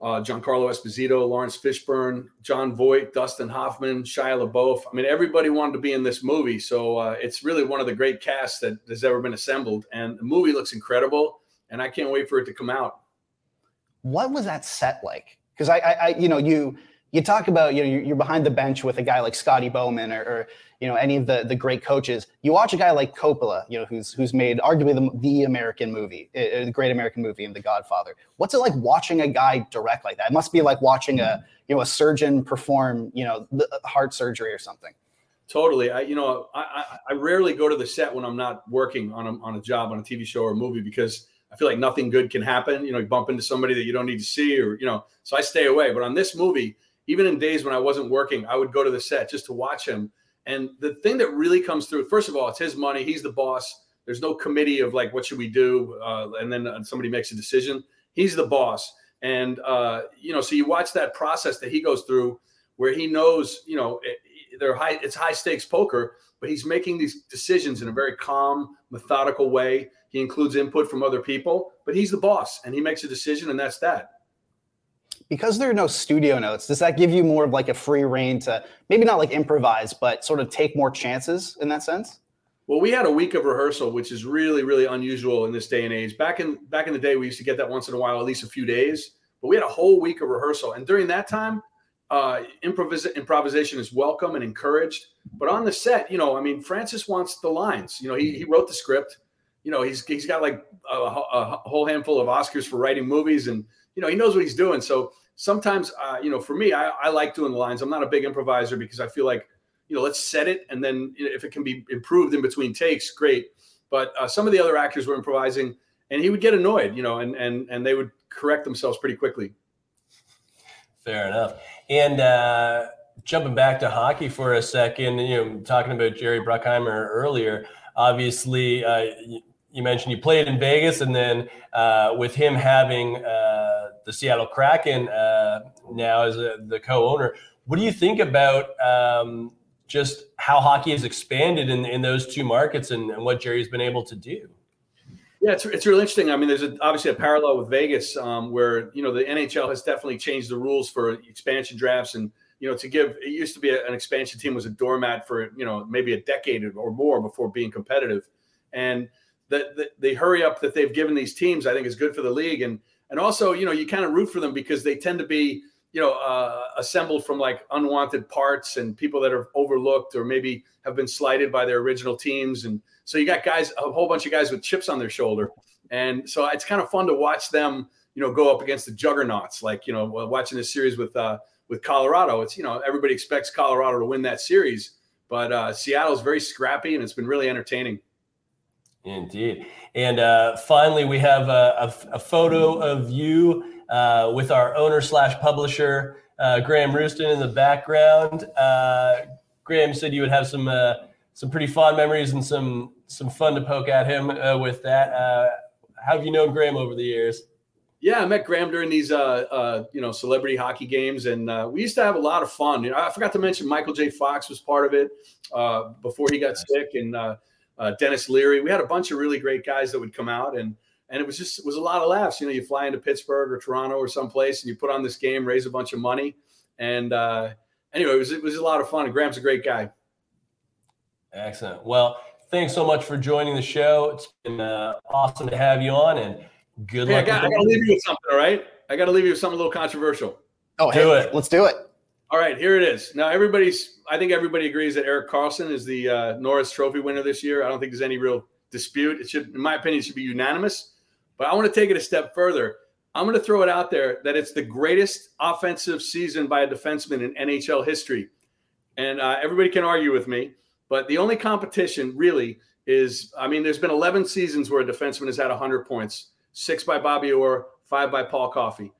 Speaker 3: uh, Giancarlo Esposito, Laurence Fishburne, Jon Voight, Dustin Hoffman, Shia LaBeouf. I mean, everybody wanted to be in this movie, so uh, it's really one of the great casts that has ever been assembled. And the movie looks incredible, and I can't wait for it to come out.
Speaker 2: What was that set like? Because I, I, I, you know, you you talk about you know you're behind the bench with a guy like Scotty Bowman or, or you know any of the the great coaches. You watch a guy like Coppola, you know, who's who's made arguably the, the American movie, uh, the great American movie, and The Godfather. What's it like watching a guy direct like that? It must be like watching a you know a surgeon perform you know heart surgery or something.
Speaker 3: Totally. I, you know, I, I, I rarely go to the set when I'm not working on a, on a job, on a TV show or a movie because I feel like nothing good can happen. You know, you bump into somebody that you don't need to see or, you know, so I stay away. But on this movie, even in days when I wasn't working, I would go to the set just to watch him. And the thing that really comes through, first of all, it's his money. He's the boss. There's no committee of like, what should we do? Uh, and then uh, somebody makes a decision. He's the boss. And, uh, you know, so you watch that process that he goes through where he knows, you know, it, they're high, it's high stakes poker, but he's making these decisions in a very calm, methodical way. He includes input from other people, but he's the boss and he makes a decision, and that's that
Speaker 2: because there are no studio notes, does that give you more of like a free reign to maybe not like improvise, but sort of take more chances in that sense?
Speaker 3: Well, we had a week of rehearsal, which is really, really unusual in this day and age. Back in back in the day, we used to get that once in a while, at least a few days. But we had a whole week of rehearsal, and during that time, uh, improvis- improvisation is welcome and encouraged. But on the set, you know, I mean, Francis wants the lines. You know, he, he wrote the script. You know, he's he's got like a, a whole handful of Oscars for writing movies, and you know, he knows what he's doing. So sometimes, uh, you know, for me, I, I like doing the lines. I'm not a big improviser because I feel like, you know, let's set it and then if it can be improved in between takes, great. But uh, some of the other actors were improvising, and he would get annoyed, you know, and and and they would correct themselves pretty quickly.
Speaker 1: Fair enough. And uh, jumping back to hockey for a second, you know, talking about Jerry Bruckheimer earlier. Obviously, uh, you mentioned you played in Vegas, and then uh, with him having uh, the Seattle Kraken uh, now as a, the co-owner, what do you think about um, just how hockey has expanded in, in those two markets and, and, what Jerry's been able to do?
Speaker 3: Yeah, it's, it's really interesting. I mean, there's a, obviously a parallel with Vegas, um, where you know the NHL has definitely changed the rules for expansion drafts, and you know to give it used to be a, an expansion team was a doormat for you know maybe a decade or more before being competitive, and the, the, hurry up that they've given these teams, I think, is good for the league. And and also, you know, you kind of root for them because they tend to be, you know, uh, assembled from like unwanted parts and people that are overlooked or maybe have been slighted by their original teams. And so you got guys, a whole bunch of guys with chips on their shoulder. And so it's kind of fun to watch them, you know, go up against the juggernauts. Like, you know, watching this series with uh, with Colorado, it's you know everybody expects Colorado to win that series, but uh, Seattle's very scrappy and it's been really entertaining.
Speaker 1: Indeed. And uh, finally, we have a, a, a photo of you uh, with our owner slash publisher, uh, Graeme Roustan, in the background. Uh, Graeme said you would have some uh, some pretty fond memories and some some fun to poke at him uh, with that. how have you known Graeme over the years?
Speaker 3: Yeah, I met Graeme during these, you know, celebrity hockey games, and we used to have a lot of fun. You know, I forgot to mention Michael J. Fox was part of it before he got sick, and uh, Denis Leary. We had a bunch of really great guys that would come out and and it was just it was a lot of laughs. You know, you fly into Pittsburgh or Toronto or someplace and you put on this game, raise a bunch of money, And uh, anyway, it was it was a lot of fun. And Graeme's a great guy.
Speaker 1: Excellent. Well, thanks so much for joining the show. It's been uh, awesome to have you on, and good
Speaker 3: Hey, I
Speaker 1: luck.
Speaker 3: got, I got to
Speaker 1: the-
Speaker 3: leave you with something. All right, I got to leave you with something a little controversial.
Speaker 2: Oh,
Speaker 1: Do
Speaker 2: hey,
Speaker 1: it.
Speaker 2: let's do it.
Speaker 3: All right, here it is. Now, everybody's, I think everybody agrees that Erik Karlsson is the uh, Norris Trophy winner this year. I don't think there's any real dispute. It should, in my opinion, it should be unanimous. But I want to take it a step further. I'm going to throw it out there that it's the greatest offensive season by a defenseman in NHL history. And uh, everybody can argue with me, but the only competition really is I mean, there's been 11 seasons where a defenseman has had 100 points six by Bobby Orr, five by Paul Coffey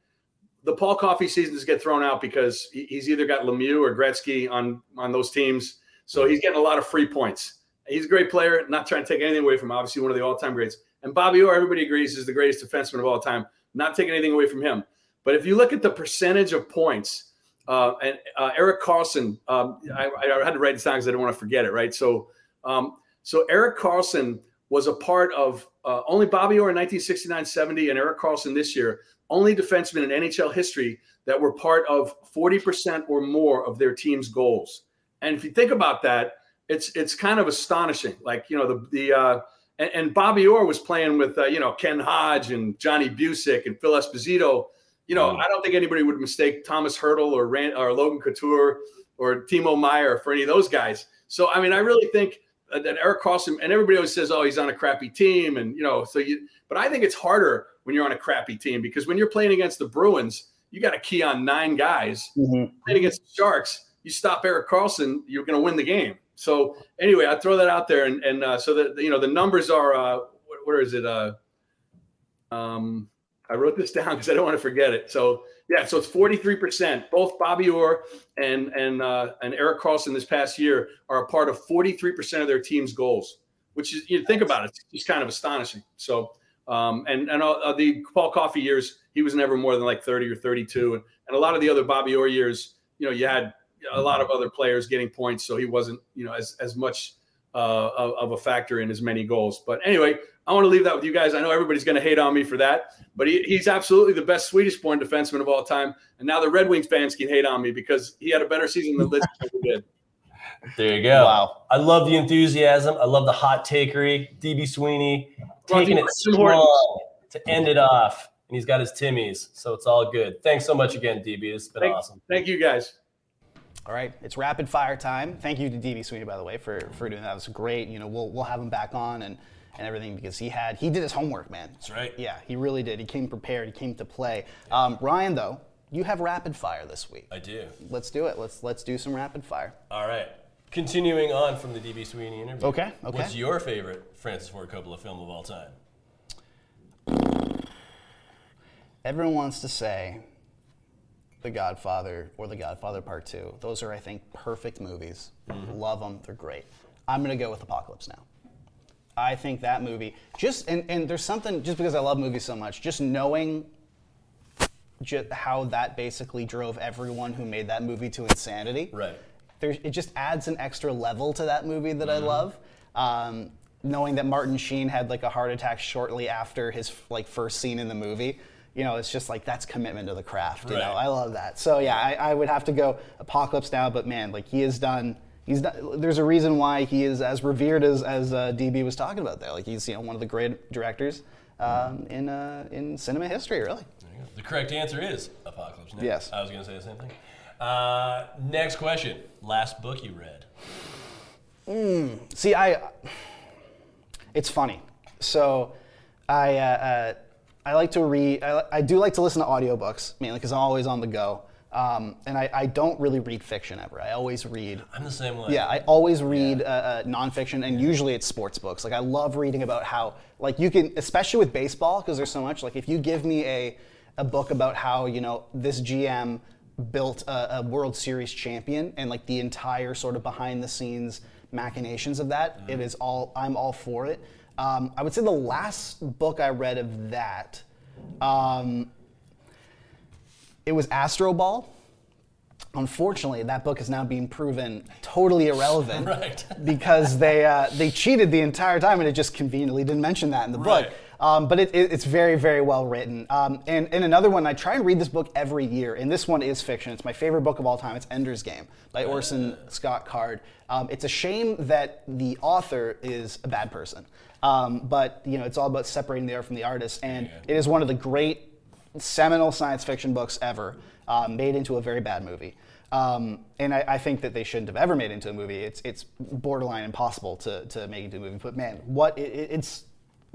Speaker 3: the Paul Coffey seasons get thrown out because he's either got Lemieux or Gretzky on on those teams, so he's getting a lot of free points. He's a great player. Not trying to take anything away from him, obviously one of the all time greats. And Bobby Orr, everybody agrees, is the greatest defenseman of all time. Not taking anything away from him, but if you look at the percentage of points, uh, and uh, Erik Karlsson, um, I, I had to write this down because I didn't want to forget it. Right, so um, so Erik Karlsson was a part of uh, only Bobby Orr in 1969-70 and Erik Karlsson this year only defensemen in NHL history that were part of 40% or more of their team's goals. And if you think about that, it's it's kind of astonishing. Like you know the the uh, and, and Bobby Orr was playing with uh, you know Ken Hodge and Johnny Bucyk and Phil Esposito. You know I don't think anybody would mistake Tomas Hertl or Rand, or Logan Couture or Timo Meier for any of those guys. So I mean I really think that Erik Karlsson and everybody always says oh he's on a crappy team and you know so you but I think it's harder when you're on a crappy team because when you're playing against the Bruins, you got to key on nine guys. Playing against the Sharks, you stop Erik Karlsson, you're going to win the game. So anyway, I throw that out there, and and uh, so that you know the numbers are uh, what, where is it? Uh, um, I wrote this down because I don't want to forget it. So yeah, so it's 43 percent. Both Bobby Orr and and uh, and Erik Karlsson this past year are a part of 43 percent of their team's goals, which is you think about it, it's kind of astonishing. So. Um, and and uh, the Paul Coffey years, he was never more than like 30 or 32. And, and a lot of the other Bobby Orr years, you know, you had a lot of other players getting points, so he wasn't, you know, as as much uh, of, of a factor in as many goals. But anyway, I want to leave that with you guys. I know everybody's going to hate on me for that, but he, he's absolutely the best Swedish-born defenseman of all time. And now the Red Wings fans can hate on me because he had a better season than Liz ever did.
Speaker 1: There you go.
Speaker 2: Wow.
Speaker 1: I love the enthusiasm. I love the hot takery. DB Sweeney taking it
Speaker 3: Tim
Speaker 1: strong to end it off. And he's got his Timmies. So it's all good. Thanks so much again, DB. It's been
Speaker 3: Thank,
Speaker 1: awesome.
Speaker 3: thank you guys.
Speaker 2: All right, it's rapid fire time. Thank you to DB Sweeney, by the way, for, for doing that. It was great. You know, we'll, we'll have him back on and, and everything because he had he did his homework, man.
Speaker 1: That's right.
Speaker 2: Yeah, he really did. He came prepared. He came to play. Um, Ryan, though, you have rapid fire this week.
Speaker 1: I do.
Speaker 2: Let's do it. Let's let's do some rapid fire.
Speaker 1: All right. Continuing on from the DB Sweeney interview.
Speaker 2: Okay, okay.
Speaker 1: What's your favorite Francis Ford Coppola film of all time?
Speaker 2: Everyone wants to say The Godfather or The Godfather Part 2. Those are, I think, perfect movies. Love them. They're great. I'm going to go with Apocalypse Now. I think that movie, just, and, and there's something, just because I love movies so much, just knowing ju- how that basically drove everyone who made that movie to insanity.
Speaker 1: Right.
Speaker 2: There's, it just adds an extra level to that movie that I love. Um, knowing that Martin Sheen had like a heart attack shortly after his like first scene in the movie, you know, it's just like that's commitment to the craft. You know, I love that. So yeah, I, I would have to go Apocalypse Now, but man, like he has done. He's done, there's a reason why he is as revered as as uh, DB was talking about there. Like he's you know one of the great directors um, in uh, in cinema history, really.
Speaker 1: There you go. The correct answer is Apocalypse Now.
Speaker 2: Yes.
Speaker 1: I was going to say the same thing. Uh, next question. Last book you read?
Speaker 2: See, I. It's funny. So, I uh, uh, I like to read. I, I do like to listen to audiobooks mainly because I'm always on the go. Um, and I, I don't really read fiction ever. I always read.
Speaker 1: I'm the same way.
Speaker 2: Yeah, I always read uh, uh, nonfiction, and usually it's sports books. Like I love reading about how, like you can, especially with baseball, because there's so much. Like if you give me a a book about how you know this GM built a, a World Series champion and like the entire sort of behind the scenes machinations of that, it is all I'm all for it. Um, I would say the last book I read of that, um, it was Astroball. Unfortunately, that book is now being proven totally irrelevant
Speaker 1: Right.
Speaker 2: because they uh, they cheated the entire time, and it just conveniently didn't mention that in the
Speaker 1: Right.
Speaker 2: book. Um, but it, it, it's very, very well written. Um, and, and another one, I try and read this book every year, and this one is fiction. It's my favorite book of all time. It's Ender's Game by Orson Scott Card. Um, it's a shame that the author is a bad person. Um, but you know, it's all about separating the art from the artist, and it is one of the great seminal science fiction books ever, uh, made into a very bad movie. Um, and I, I think that they shouldn't have ever made it into a movie. It's it's borderline impossible to, to make it into a movie. But man, what it, it- it's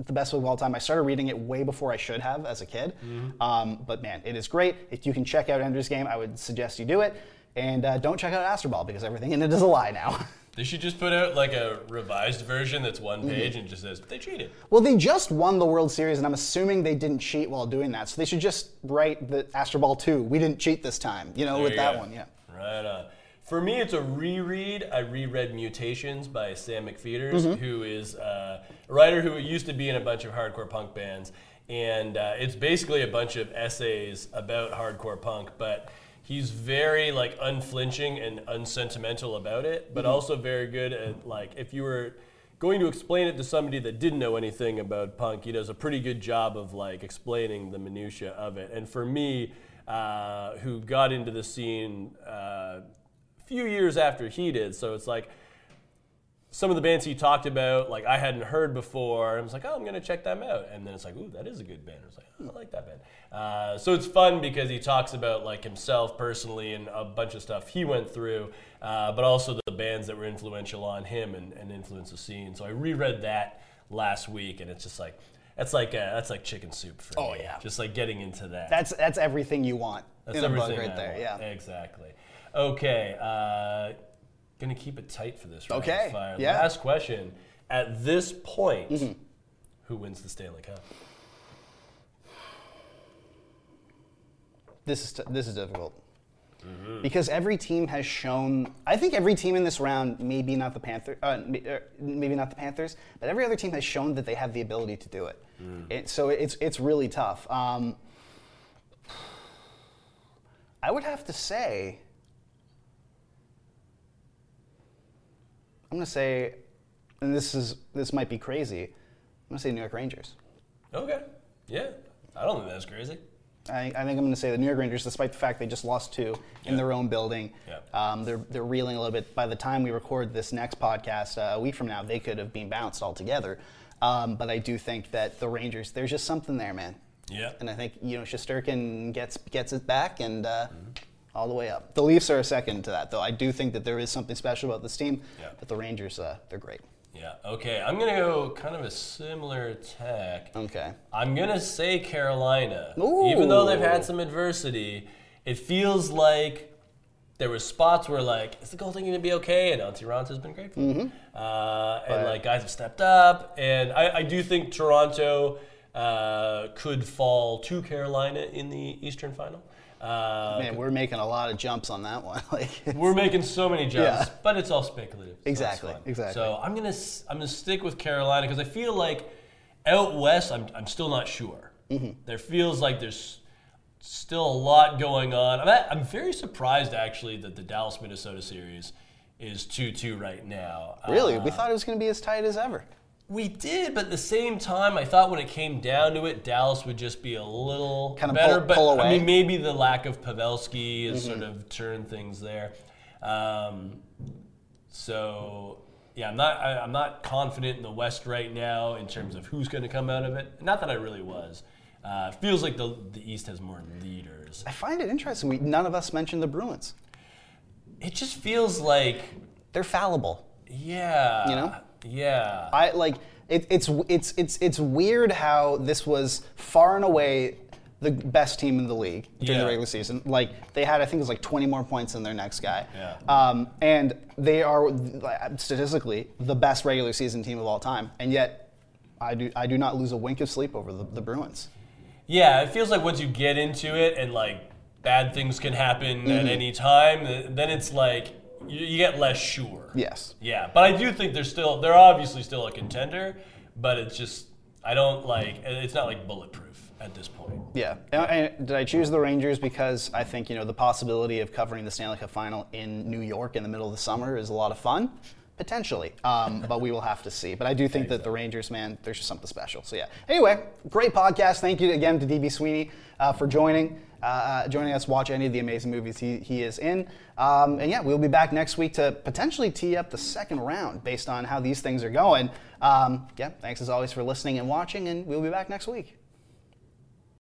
Speaker 2: the best book of all time. I started reading it way before I should have as a kid. Um, but man, it is great. If you can check out Ender's Game, I would suggest you do it. And uh, don't check out Astroball because everything in it is a lie now.
Speaker 1: They should just put out like a revised version that's one
Speaker 2: Mm-hmm.
Speaker 1: page and just says they cheated.
Speaker 2: Well, they just won the World Series, and I'm assuming they didn't cheat while doing that. So they should just write the Astroball 2. We didn't cheat this time, you know,
Speaker 1: There
Speaker 2: with
Speaker 1: you
Speaker 2: that
Speaker 1: go.
Speaker 2: one, yeah.
Speaker 1: Right on. For me, it's a reread. I reread Mutations by Sam McPheeters,
Speaker 2: Mm-hmm.
Speaker 1: who is uh, a writer who used to be in a bunch of hardcore punk bands. And uh, it's basically a bunch of essays about hardcore punk, but he's very like unflinching and unsentimental about it, but also very good at like if you were going to explain it to somebody that didn't know anything about punk, he does a pretty good job of like explaining the minutia of it. And for me, uh, who got into the scene uh, a few years after he did, so it's like some of the bands he talked about, like I hadn't heard before. I was like, oh, I'm gonna check them out, and then it's like, ooh, that is a good band. I was like, oh, I like that band. Uh, so it's fun because he talks about like himself personally and a bunch of stuff he went through, uh, but also the bands that were influential on him and, and influenced the scene. So I reread that last week, and it's just like that's like uh, that's like chicken soup for
Speaker 2: Oh,
Speaker 1: me.
Speaker 2: yeah.
Speaker 1: just like getting into that.
Speaker 2: That's that's everything you want
Speaker 1: That's
Speaker 2: a
Speaker 1: everything
Speaker 2: right there, yeah.
Speaker 1: Exactly. Okay. Uh, gonna keep it tight for this.
Speaker 2: Okay,
Speaker 1: Fire.
Speaker 2: yeah.
Speaker 1: Last question. At this point, who wins the Stanley Cup?
Speaker 2: This is t- this is difficult.
Speaker 1: Mm-hmm.
Speaker 2: Because every team has shown, I think every team in this round, maybe not the Panthers, uh, uh, maybe not the Panthers, but every other team has shown that they have the ability to do it.
Speaker 1: Mm.
Speaker 2: It- so it's it's really tough. Um, I would have to say, I'm gonna say, and this is this might be crazy. I'm gonna say New York Rangers.
Speaker 1: Okay. Yeah. I don't think that's crazy.
Speaker 2: I, I think I'm going to say the New York Rangers, despite the fact they just lost two in
Speaker 1: Yeah.
Speaker 2: their own building.
Speaker 1: Yeah.
Speaker 2: Um, they're, they're reeling a little bit. By the time we record this next podcast uh, a week from now, they could have been bounced altogether. Um, but I do think that the Rangers, there's just something there, man.
Speaker 1: Yeah.
Speaker 2: And I think you know Shesterkin gets gets it back and uh,
Speaker 1: Mm-hmm.
Speaker 2: All the way up. The Leafs are a second to that, though. I do think that there is something special about this team.
Speaker 1: Yeah.
Speaker 2: But the Rangers, uh, they're great.
Speaker 1: Yeah. Okay. I'm gonna go kind of a similar tack.
Speaker 2: Okay.
Speaker 1: I'm gonna say Carolina.
Speaker 2: Ooh.
Speaker 1: Even though they've had some adversity, it feels like there were spots where like, is the goaltending gonna be okay? And Antti Raanta has been great for them. Uh, and like guys have stepped up, and I, I do think Toronto uh, could fall to Carolina in the Eastern Final. Uh,
Speaker 2: Man, we're making a lot of jumps on that one. like,
Speaker 1: we're making so many jumps,
Speaker 2: Yeah.
Speaker 1: but it's all speculative. so
Speaker 2: Exactly, exactly.
Speaker 1: So I'm gonna I'm gonna stick with Carolina because I feel like out west I'm I'm still not sure.
Speaker 2: Mm-hmm.
Speaker 1: There feels like there's still a lot going on. I'm at, I'm very surprised actually that the Dallas Minnesota series is 2-2 right now.
Speaker 2: really,
Speaker 1: Uh,
Speaker 2: we thought it was going to be as tight as ever.
Speaker 1: We did, but at the same time, I thought when it came down to it, Dallas would just be a little
Speaker 2: Kinda
Speaker 1: better.
Speaker 2: pull-
Speaker 1: but
Speaker 2: pull
Speaker 1: I
Speaker 2: away. Mm-hmm.
Speaker 1: mean, maybe the lack of Pavelski has sort of turned things there. Um, so yeah, I'm not. I, I'm not confident in the West right now in terms of who's going to come out of it. Not that I really was. Uh, it feels like the the East has more leaders.
Speaker 2: I find it interesting. We, none of us mentioned the Bruins.
Speaker 1: It just feels like
Speaker 2: They're fallible.
Speaker 1: yeah,
Speaker 2: You know?
Speaker 1: Yeah.
Speaker 2: I like it, it's it's it's it's weird how this was far and away the best team in the league during
Speaker 1: Yeah.
Speaker 2: the regular season. Like they had, I think it was like 20 more points than their next guy.
Speaker 1: Yeah.
Speaker 2: Um, and they are statistically the best regular season team of all time. And yet, I do I do not lose a wink of sleep over the, the Bruins.
Speaker 1: Yeah, it feels like once you get into it and like bad things can happen
Speaker 2: Mm-hmm.
Speaker 1: at any time, then it's like you, you get less sure.
Speaker 2: Yes.
Speaker 1: Yeah, but I do think they're still they're obviously still a contender, but it's just I don't like it's not like bulletproof at this point.
Speaker 2: Yeah. And, did I choose the Rangers because I think you know the possibility of covering the Stanley Cup final in New York in the middle of the summer is a lot of fun. Potentially, um, but we will have to see. But I do think that the Rangers, man, there's just something special. So yeah. Anyway, great podcast. Thank you again to DB Sweeney uh, for joining, uh, joining us. Watch any of the amazing movies he, he is in. Um, and yeah, we'll be back next week to potentially tee up the second round based on how these things are going. Um, yeah, thanks as always for listening and watching, and we'll be back next week.